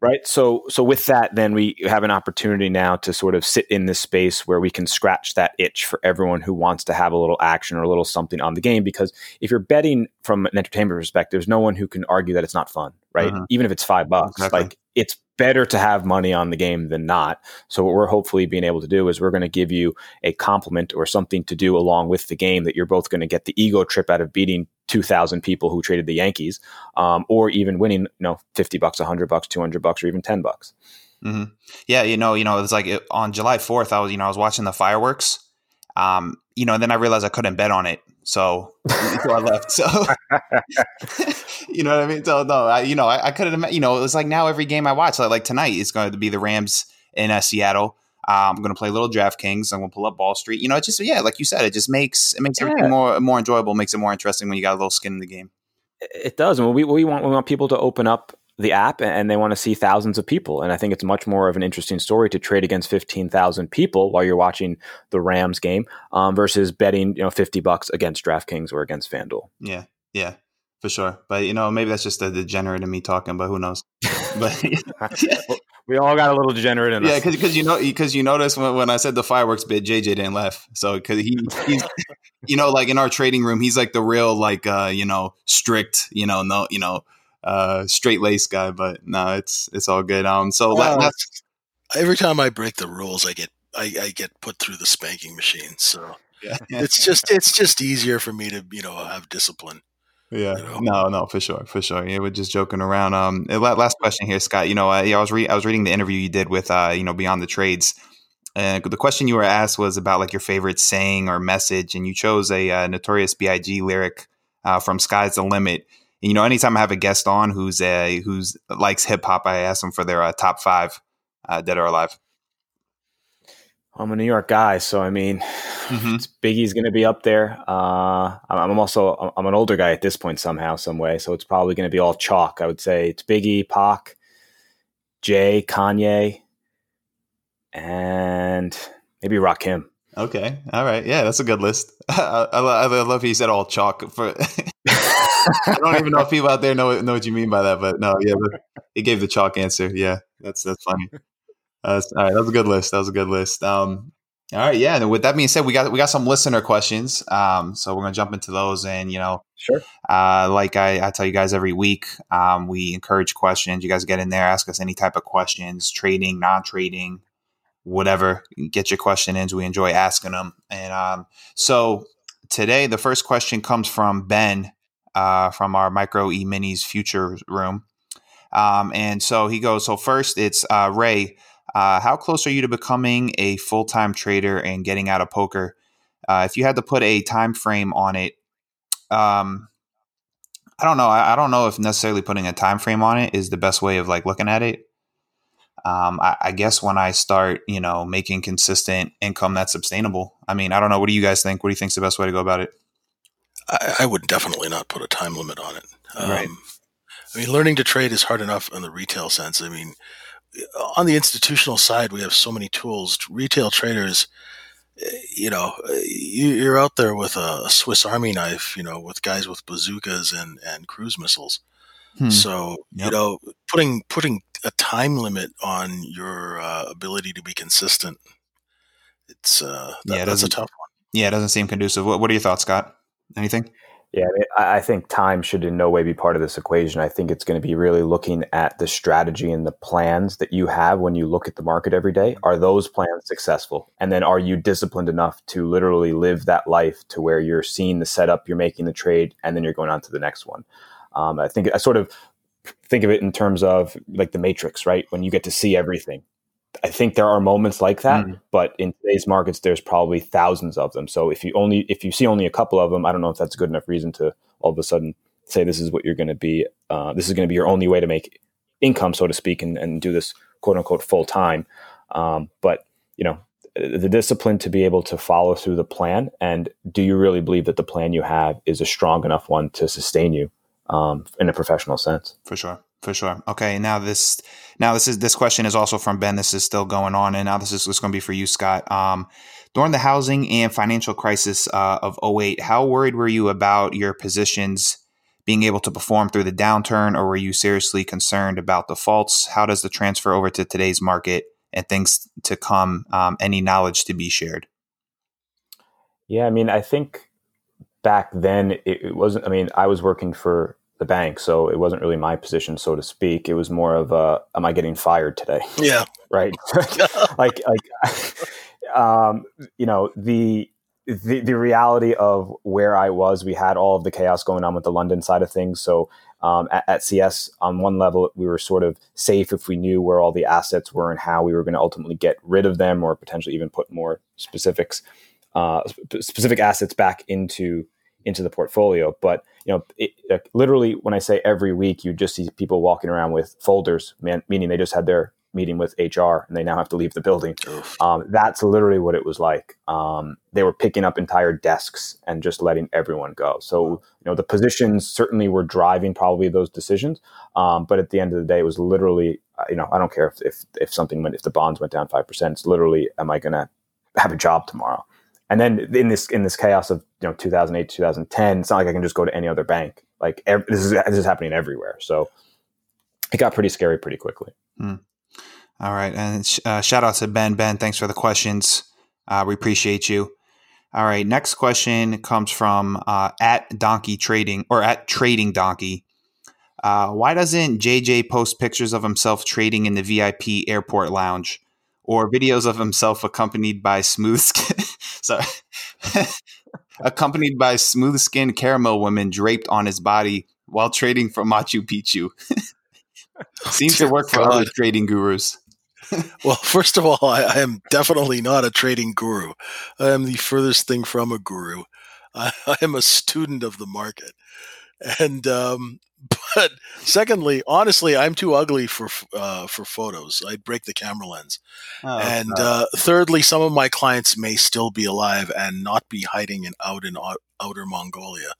right so so with that then we have an opportunity now to sort of sit in this space where we can scratch that itch for everyone who wants to have a little action or a little something on the game because if you're betting from an entertainment perspective there's no one who can argue that it's not fun right uh-huh. even if it's five bucks exactly. like it's better to have money on the game than not. So what we're hopefully being able to do is we're going to give you a compliment or something to do along with the game that you're both going to get the ego trip out of beating 2000 people who traded the Yankees, um, or even winning, you know, 50 bucks, 100 bucks, 200 bucks, or even 10 bucks. Mm-hmm. Yeah. You know, you know, it's like it, on July 4th, I was, you know, I was watching the fireworks, um, you know, and then I realized I couldn't bet on it. So I left, so you know what I mean. So no, I, you know, I, I could have, you know, it was like now every game I watch, like, like tonight, it's going to be the Rams in uh, Seattle. Um, I'm going to play a little DraftKings. I'm going to pull up Ball Street. You know, it just yeah, like you said, it just makes it makes yeah. everything more more enjoyable, makes it more interesting when you got a little skin in the game. It does, and we we want we want people to open up the app and they want to see thousands of people. And I think it's much more of an interesting story to trade against 15,000 people while you're watching the Rams game um, versus betting, you know, 50 bucks against DraftKings or against FanDuel. Yeah. Yeah. For sure. But, you know, maybe that's just the degenerate in me talking, but who knows? but we all got a little degenerate in yeah, us. Yeah. Cause, cause, you know, because you notice when, when I said the fireworks bit, JJ didn't laugh. So, cause he, he's, you know, like in our trading room, he's like the real, like, uh, you know, strict, you know, no, you know, uh, straight laced guy, but no, it's it's all good. Um, so well, every time I break the rules, I get I, I get put through the spanking machine. So yeah. it's just it's just easier for me to you know have discipline. Yeah, you know? no, no, for sure, for sure. Yeah, we're just joking around. Um, last question here, Scott. You know, uh, yeah, I was re- I was reading the interview you did with uh, you know, Beyond the Trades. And the question you were asked was about like your favorite saying or message, and you chose a uh, Notorious B.I.G. lyric uh, from "Sky's the Limit." And, you know, anytime I have a guest on who's a who's likes hip hop, I ask them for their uh, top five, uh, dead or alive. I'm a New York guy, so I mean, mm-hmm. Biggie's going to be up there. Uh, I'm also I'm an older guy at this point somehow, some way, so it's probably going to be all chalk. I would say it's Biggie, Pac, Jay, Kanye, and maybe Rakim. Okay. All right. Yeah, that's a good list. I, I, I love he said all chalk. For I don't even know if people out there know know what you mean by that, but no, yeah, but he gave the chalk answer. Yeah, that's that's funny. All right, that was a good list. That was a good list. Um, all right, yeah. And with that being said, we got we got some listener questions. Um, so we're gonna jump into those, and you know, sure. Uh, like I, I tell you guys every week, um, we encourage questions. You guys get in there, ask us any type of questions, trading, non-trading, whatever. Get your question in. We enjoy asking them. And um, so today, the first question comes from Ben uh, from our Micro E Minis Future Room. Um, and so he goes, so first it's uh, Ray. Uh, how close are you to becoming a full time trader and getting out of poker? Uh, if you had to put a time frame on it, um, I don't know. I, I, don't know if necessarily putting a time frame on it is the best way of like looking at it um, I, I, guess when I start, you know, making consistent income that's sustainable. I mean, I don't know. What do you guys think? What do you think is the best way to go about it? I, I would definitely not put a time limit on it. Um, right. I mean, learning to trade is hard enough in the retail sense. I mean, on the institutional side, we have so many tools. Retail traders, eh, you know, you're out there with a Swiss Army knife, you know, with guys with bazookas and, and cruise missiles. Hmm. So yep. you know, putting putting a time limit on your uh, ability to be consistent, it's uh, that, yeah, that's a tough one. Yeah, it doesn't seem conducive. What, what are your thoughts, Scott? Anything? Yeah, I, think time should in no way be part of this equation. I think it's going to be really looking at the strategy and the plans that you have when you look at the market every day. Are those plans successful? And then are you disciplined enough to literally live that life to where you're seeing the setup, you're making the trade, and then you're going on to the next one? Um, I think I sort of think of it in terms of like the Matrix, right? When you get to see everything. I think there are moments like that, mm. but in today's markets, there's probably thousands of them. So if you only if you see only a couple of them, I don't know if that's a good enough reason to all of a sudden say this is what you're going to be. Uh, this is going to be your only way to make income, so to speak, and, and do this quote unquote full time. Um, but you know, the discipline to be able to follow through the plan, and do you really believe that the plan you have is a strong enough one to sustain you um, in a professional sense. For sure, for sure. Okay, now this now this is this question is also from Ben. This is still going on, and now this is, is going to be for you, Scott. Um, during the housing and financial crisis uh, of 08, how worried were you about your positions being able to perform through the downturn, or were you seriously concerned about defaults? How does the transfer over to today's market and things to come? Um, any knowledge to be shared? Yeah, I mean, I think back then it, it, wasn't. I mean, I was working for the bank, so it wasn't really my position, so to speak. It was more of a, am I getting fired today? Yeah, right. like, like, um, you know, the, the the reality of where I was, we had all of the chaos going on with the London side of things. So um, at, at, CS, on one level, we were sort of safe if we knew where all the assets were and how we were going to ultimately get rid of them, or potentially even put more specifics, uh, specific assets back into into the portfolio. But you know, it, like, literally, when I say every week, you just see people walking around with folders, man, meaning they just had their meeting with HR and they now have to leave the building. Um, that's literally what it was like. Um, they were picking up entire desks and just letting everyone go. So, you know, the positions certainly were driving probably those decisions. Um, but at the end of the day, it was literally, uh, you know, I don't care if, if, if something went, if the bonds went down 5%, it's literally, am I going to have a job tomorrow? And then in this in this chaos of you know 2008 2010, it's not like I can just go to any other bank. Like every, this is this is happening everywhere. So it got pretty scary pretty quickly. Hmm. All right, and uh, shout out to Ben. Ben, thanks for the questions. Uh, we appreciate you. All right, next question comes from uh, at Donkey Trading or at Trading Donkey. Uh, why doesn't JJ post pictures of himself trading in the VIP airport lounge or videos of himself accompanied by smooth skin? Sorry. Accompanied by smooth skinned caramel women draped on his body while trading for Machu Picchu. Seems to work for God. other trading gurus. well, first of all, I, I, am definitely not a trading guru. I am the furthest thing from a guru. I, I am a student of the market. And um, but secondly, honestly, I'm too ugly for uh, for photos. I'd break the camera lens. Oh, and uh, thirdly, some of my clients may still be alive and not be hiding in out in outer Mongolia.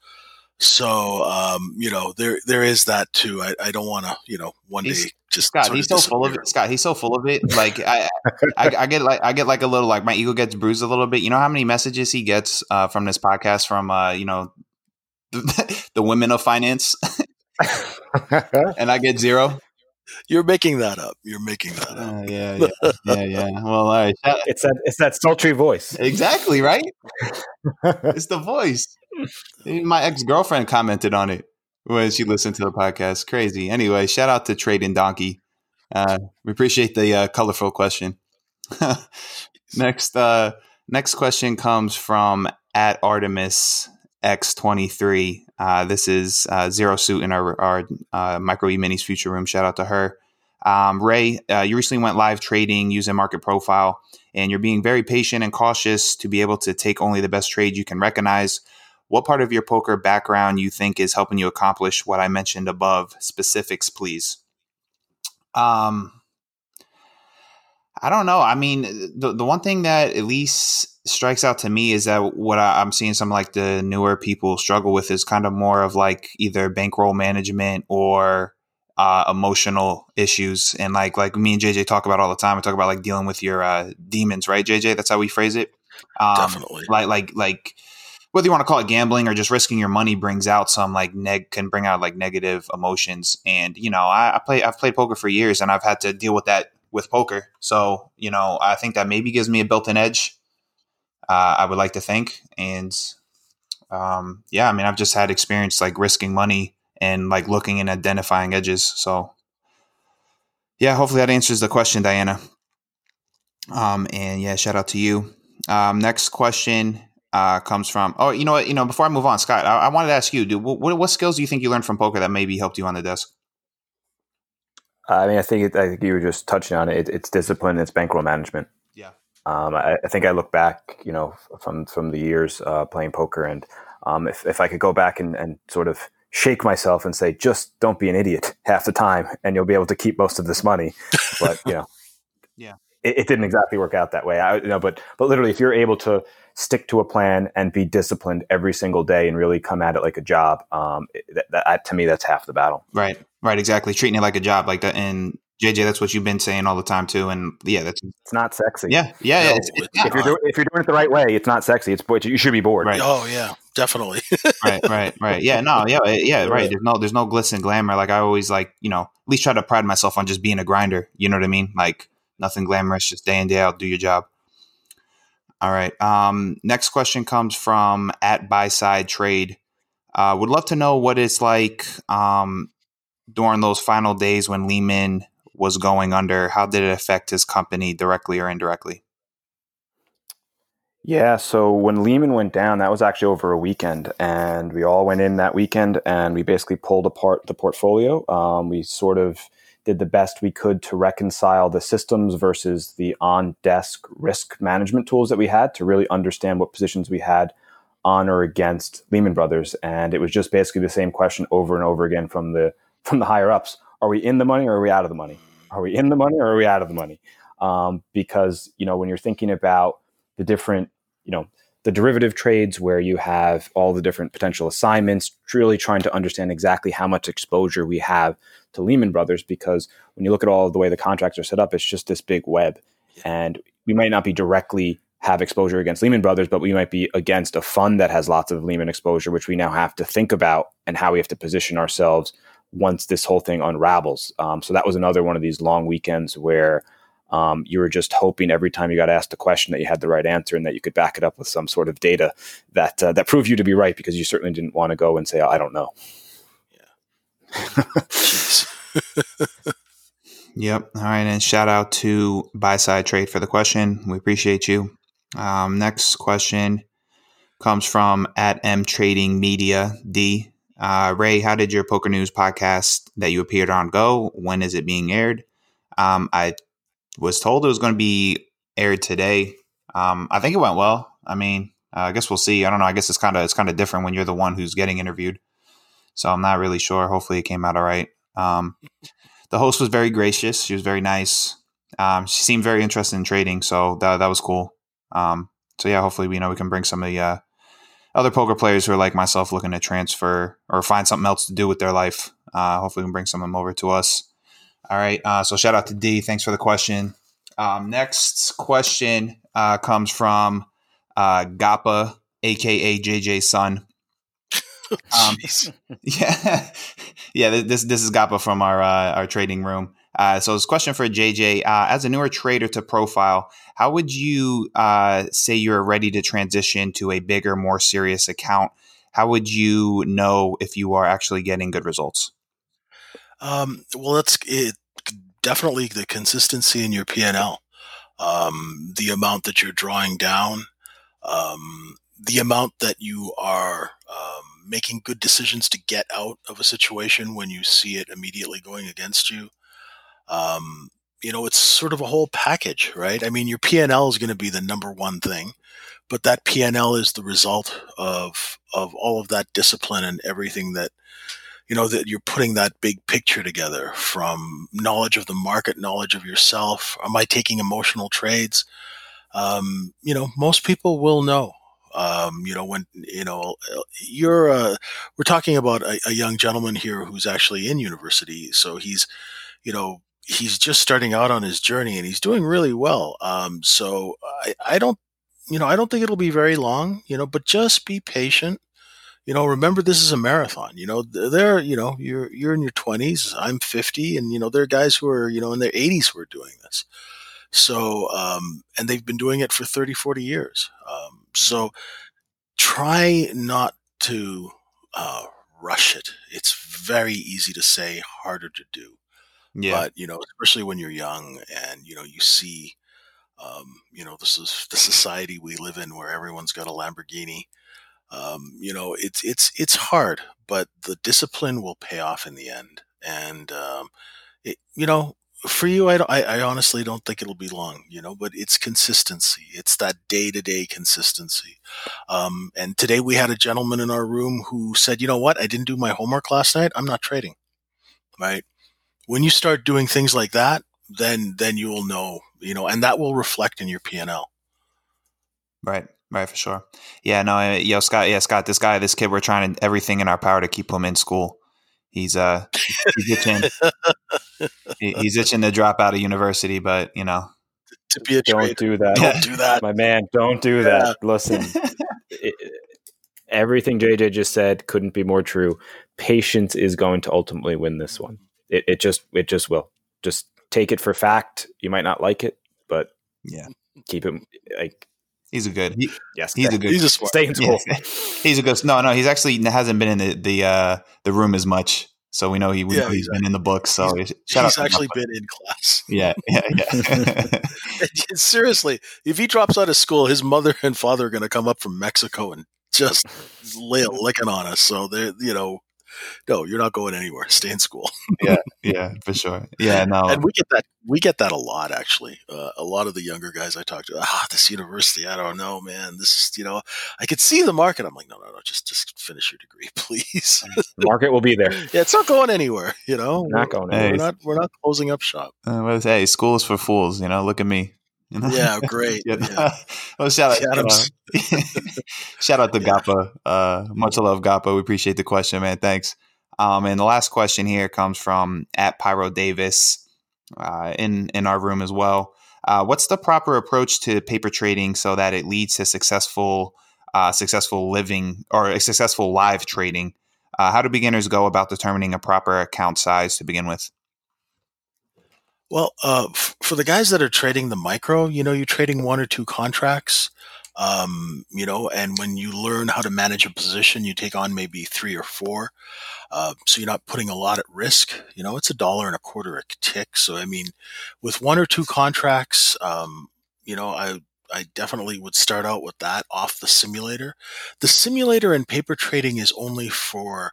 So um, you know there there is that too. I, I don't want to you know one he's, day just Scott, he's so full of it. Scott, he's so full of it. Like I, I, I get like I get like a little like my ego gets bruised a little bit. You know how many messages he gets uh, from this podcast from uh, you know the, the women of finance, and I get zero. You're making that up. You're making that up. Uh, yeah, yeah, yeah, yeah. Well, all right, Shout- it's that it's that sultry voice. exactly right. It's the voice. My ex girlfriend commented on it when she listened to the podcast. Crazy. Anyway, shout out to Trading Donkey. Uh, we appreciate the uh, colorful question. next, uh, next question comes from at Artemis X twenty three. Uh, this is uh, Zero Suit in our, our uh, Micro E Minis Future Room. Shout out to her. Um, Ray, uh, you recently went live trading using Market Profile, and you're being very patient and cautious to be able to take only the best trade you can recognize. What part of your poker background you think is helping you accomplish what I mentioned above? Specifics, please. Um, I don't know. I mean, the the one thing that at least strikes out to me is that what I, I'm seeing some like the newer people struggle with is kind of more of like either bankroll management or uh, emotional issues. And like like me and JJ talk about all the time. We talk about like dealing with your uh, demons, right, JJ? That's how we phrase it. Um, Definitely. Like like like whether you want to call it gambling or just risking your money brings out some like neg can bring out like negative emotions. And you know, I, I play I've played poker for years and I've had to deal with that with poker. So you know, I think that maybe gives me a built-in edge. Uh, I would like to think, and um, yeah, I mean, I've just had experience like risking money and like looking and identifying edges. So yeah, hopefully that answers the question, Diana. Um, and yeah, shout out to you. Um, next question uh, comes from. Oh, you know what? You know, before I move on, Scott, I, I wanted to ask you, dude, what, what skills do you think you learned from poker that maybe helped you on the desk? I mean, I think it, I think you were just touching on it. it it's discipline. It's bankroll management. Yeah. Um, I, I think I look back, you know, from from the years uh, playing poker, and um, if if I could go back and, and sort of shake myself and say, just don't be an idiot half the time, and you'll be able to keep most of this money. But you know, Yeah. it, it didn't exactly work out that way. I, you know, but but literally, if you're able to stick to a plan and be disciplined every single day and really come at it like a job, um, that, that, to me, that's half the battle. Right. Right. Exactly. Treating it like a job, like that. And JJ, that's what you've been saying all the time too. And yeah, that's It's not sexy. yeah, yeah. No, it's, it's it's. If you're, doing, if you're doing it the right way, it's not sexy. It's you should be bored. Right. Oh yeah, definitely. right, right, right. Yeah, no, yeah, yeah, right. There's no, there's no glitz and glamour. Like I always like, you know, at least try to pride myself on just being a grinder. You know what I mean? Like nothing glamorous, just day in day out, do your job. All right. Um, next question comes from at buy side trade. Uh, would love to know what it's like um, during those final days when Lehman was going under. How did it affect his company directly or indirectly? Yeah, so when Lehman went down, that was actually over a weekend, and we all went in that weekend, and we basically pulled apart the portfolio. Um, we sort of did the best we could to reconcile the systems versus the on-desk risk management tools that we had to really understand what positions we had on or against Lehman Brothers, and it was just basically the same question over and over again from the from the higher ups: Are we in the money or are we out of the money? Are we in the money or are we out of the money? Um, because you know when you're thinking about the different you know the derivative trades where you have all the different potential assignments really trying to understand exactly how much exposure we have to lehman brothers because when you look at all of the way the contracts are set up it's just this big web and we might not be directly have exposure against lehman brothers but we might be against a fund that has lots of lehman exposure which we now have to think about and how we have to position ourselves once this whole thing unravels um, so that was another one of these long weekends where um, you were just hoping every time you got asked a question that you had the right answer and that you could back it up with some sort of data that uh, that proved you to be right because you certainly didn't want to go and say I don't know. Jeez. Yep. All right. And shout out to Buy Side Trade for the question. We appreciate you. Um, next question comes from at M Trading Media D. Uh, Ray, how did your Poker News podcast that you appeared on go? When is it being aired? Um, I was told it was going to be aired today. Um, I think it went well. I mean, uh, I guess we'll see. I don't know. I guess it's kind of it's kind of different when you're the one who's getting interviewed. So I'm not really sure. Hopefully, it came out all right. Um, the host was very gracious. She was very nice. Um, she seemed very interested in trading, so that that was cool. Um, so yeah, hopefully, you know, we can bring some of the uh, other poker players who are like myself, looking to transfer or find something else to do with their life. Uh, hopefully, we can bring some of them over to us. All right. Uh, so shout out to D. Thanks for the question. Um, next question uh, comes from uh, Gappa, aka JJ's son. Um, yeah, yeah. This this is Gappa from our uh, our trading room. Uh, so, this question for JJ: uh, As a newer trader to profile, how would you uh, say you're ready to transition to a bigger, more serious account? How would you know if you are actually getting good results? Um, well, that's it, definitely the consistency in your PNL, um, the amount that you're drawing down, um, the amount that you are um, making good decisions to get out of a situation when you see it immediately going against you. Um, you know, it's sort of a whole package, right? I mean, your PNL is going to be the number one thing, but that PNL is the result of of all of that discipline and everything that you know that you're putting that big picture together from knowledge of the market, knowledge of yourself. Am I taking emotional trades? Um, you know, most people will know. Um, you know, when you know you're, uh, we're talking about a, a young gentleman here who's actually in university, so he's, you know, he's just starting out on his journey and he's doing really well. Um, so I, I don't, you know, I don't think it'll be very long, you know, but just be patient. You know, remember this is a marathon. You know, there, you know, you're you're in your 20s. I'm 50, and you know, there are guys who are you know in their 80s who are doing this. So, um, and they've been doing it for 30, 40 years. Um, so, try not to uh, rush it. It's very easy to say, harder to do. Yeah. But you know, especially when you're young and you know you see, um, you know, this is the society we live in where everyone's got a Lamborghini. Um, you know, it's it's it's hard, but the discipline will pay off in the end. And um, it, you know, for you, I, I, I honestly don't think it'll be long. You know, but it's consistency. It's that day to day consistency. Um, and today we had a gentleman in our room who said, "You know what? I didn't do my homework last night. I'm not trading." Right when you start doing things like that, then then you will know, you know, and that will reflect in your PNL. Right, right, for sure. Yeah, no, yo, Scott, yeah, Scott, this guy, this kid, we're trying to, everything in our power to keep him in school. He's uh, he's itching, he's itching to drop out of university, but you know, to be a don't do that, don't do that, my man, don't do yeah. that. Listen, it, everything JJ just said couldn't be more true. Patience is going to ultimately win this one it, it just it just will. Just take it for fact. You might not like it, but yeah, keep it like He's a good. He, yes, he's a good. He's a smart. Stay in school. Yeah. He's a good. No, no, he's actually hasn't been in the the uh, the room as much, so we know he yeah, he's exactly. been in the books. So he's, he's actually been in class. Yeah, yeah, yeah. Seriously, if he drops out of school, his mother and father are going to come up from Mexico and just lay a licking on us. So they're you know no, you're not going anywhere. Stay in school. yeah, yeah, for sure. Yeah, no, and we get that we get that a lot actually. Uh, a lot of the younger guys I talk to, ah, this university, I don't know, man. This is you know, I could see the market. I'm like, no, no, no, just just finish your degree, please. the market will be there. yeah, it's not going anywhere. You know, not going. Anywhere. We're not we're not closing up shop. Uh, hey, school is for fools. You know, look at me. You know? Yeah, great. yeah. yeah. well, shout out, uh, shout out to yeah. Gappa. Uh, much love, Gappa. We appreciate the question, man. Thanks. Um, and the last question here comes from at Pyro Davis uh, in in our room as well. Uh, what's the proper approach to paper trading so that it leads to successful uh, successful living or a successful live trading? Uh, how do beginners go about determining a proper account size to begin with? Well, uh, f- for the guys that are trading the micro, you know, you're trading one or two contracts. Um, you know, and when you learn how to manage a position, you take on maybe three or four. Uh, so you're not putting a lot at risk. You know, it's a dollar and a quarter a tick. So I mean, with one or two contracts, um, you know, I I definitely would start out with that off the simulator. The simulator and paper trading is only for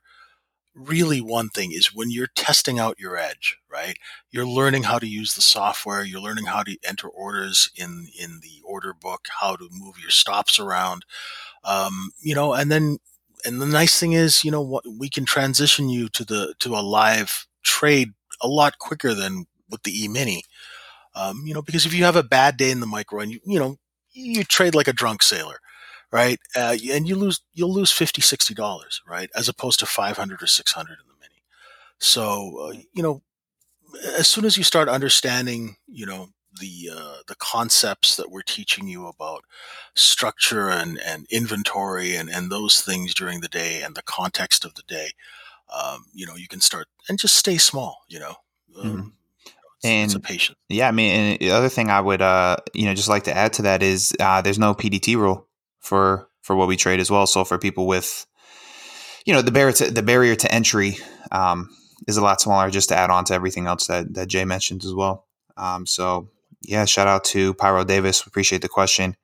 really one thing is when you're testing out your edge, right? You're learning how to use the software, you're learning how to enter orders in in the order book, how to move your stops around. Um, you know, and then and the nice thing is, you know, what we can transition you to the to a live trade a lot quicker than with the E Mini. Um, you know, because if you have a bad day in the micro and you you know you trade like a drunk sailor, right? Uh, and you lose you'll lose 50 60 dollars, right, as opposed to 500 or 600 in the mini. So uh, you know, as soon as you start understanding, you know, the uh, the concepts that we're teaching you about structure and, and inventory and, and those things during the day and the context of the day, um, you know, you can start and just stay small. You know, um, Mhm. it's, And- it's a patient. Yeah, I mean, and the other thing I would, uh, you know, just like to add to that is uh, there's no PDT rule for for what we trade as well. So for people with, you know, the barrier to, the barrier to entry um, is a lot smaller. Just to add on to everything else that that Jay mentioned as well. Um, so yeah, shout out to Pyro Davis. We Appreciate the question.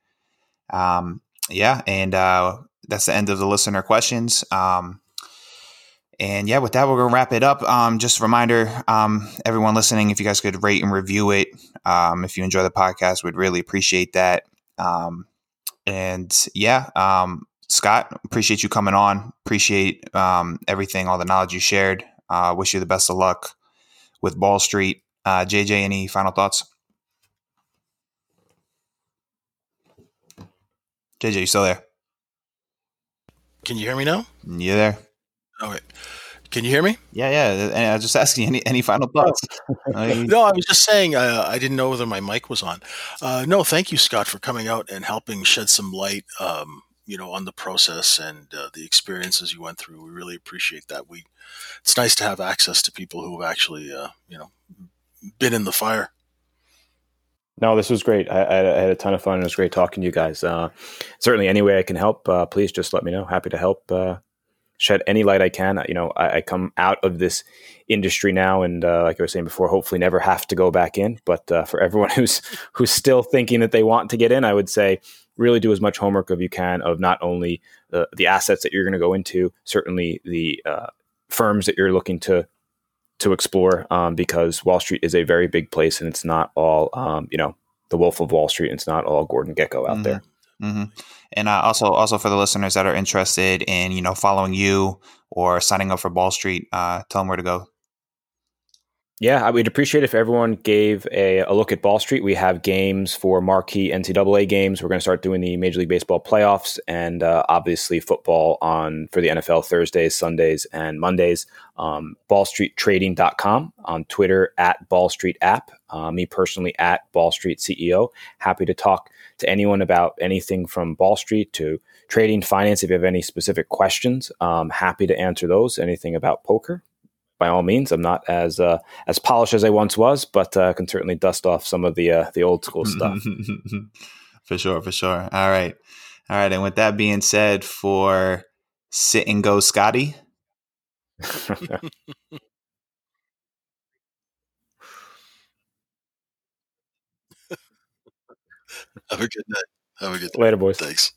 Um, yeah, and uh, that's the end of the listener questions. Um, and yeah, with that, we're gonna wrap it up. Um, just a reminder, um, everyone listening, if you guys could rate and review it, um, if you enjoy the podcast, we'd really appreciate that. Um, and yeah, um, Scott, appreciate you coming on. Appreciate um, everything, all the knowledge you shared. Uh, wish you the best of luck with Ball Street. Uh, JJ, any final thoughts? JJ, you still there? Can you hear me now? You there? All right. Can you hear me? Yeah, yeah. And I was just asking any any final thoughts. Uh, No, I was just saying uh, I didn't know whether my mic was on. Uh, no, thank you, Scott, for coming out and helping shed some light, um, you know, on the process and uh, the experiences you went through. We really appreciate that. We, it's nice to have access to people who have actually, uh, you know, been in the fire. No, this was great. I, I I had a ton of fun. It was great talking to you guys. Uh, certainly, any way I can help, uh, please just let me know. Happy to help uh, shed any light I can. You know, I, I come out of this industry now, and uh, like I was saying before, hopefully never have to go back in. But uh, for everyone who's who's still thinking that they want to get in, I would say really do as much homework as you can of not only the, the assets that you're going to go into, certainly the uh, firms that you're looking to to explore um, because Wall Street is a very big place and it's not all um, you know the Wolf of Wall Street. and It's not all Gordon Gekko out Mhm. there. Hmm And uh, also, also for the listeners that are interested in, you know, following you or signing up for Ball Street, uh, tell them where to go. Yeah, I would appreciate if everyone gave a, a look at Ball Street. We have games for marquee NCAA games. We're going to start doing the Major League Baseball playoffs and uh, obviously football on for the NFL Thursdays, Sundays, and Mondays. Um, BallStreetTrading.com on Twitter at Ball Street App. Uh, me personally at Ball Street CEO. Happy to talk to anyone about anything from Ball Street to trading, finance. If you have any specific questions, um, happy to answer those. Anything about poker, by all means. I'm not as uh, as polished as I once was, but uh, can certainly dust off some of the uh, the old school stuff. for sure, for sure. All right. All right. And with that being said, for sit and go, Scotty. Have a good night. Have a good night. Later, boys. Thanks.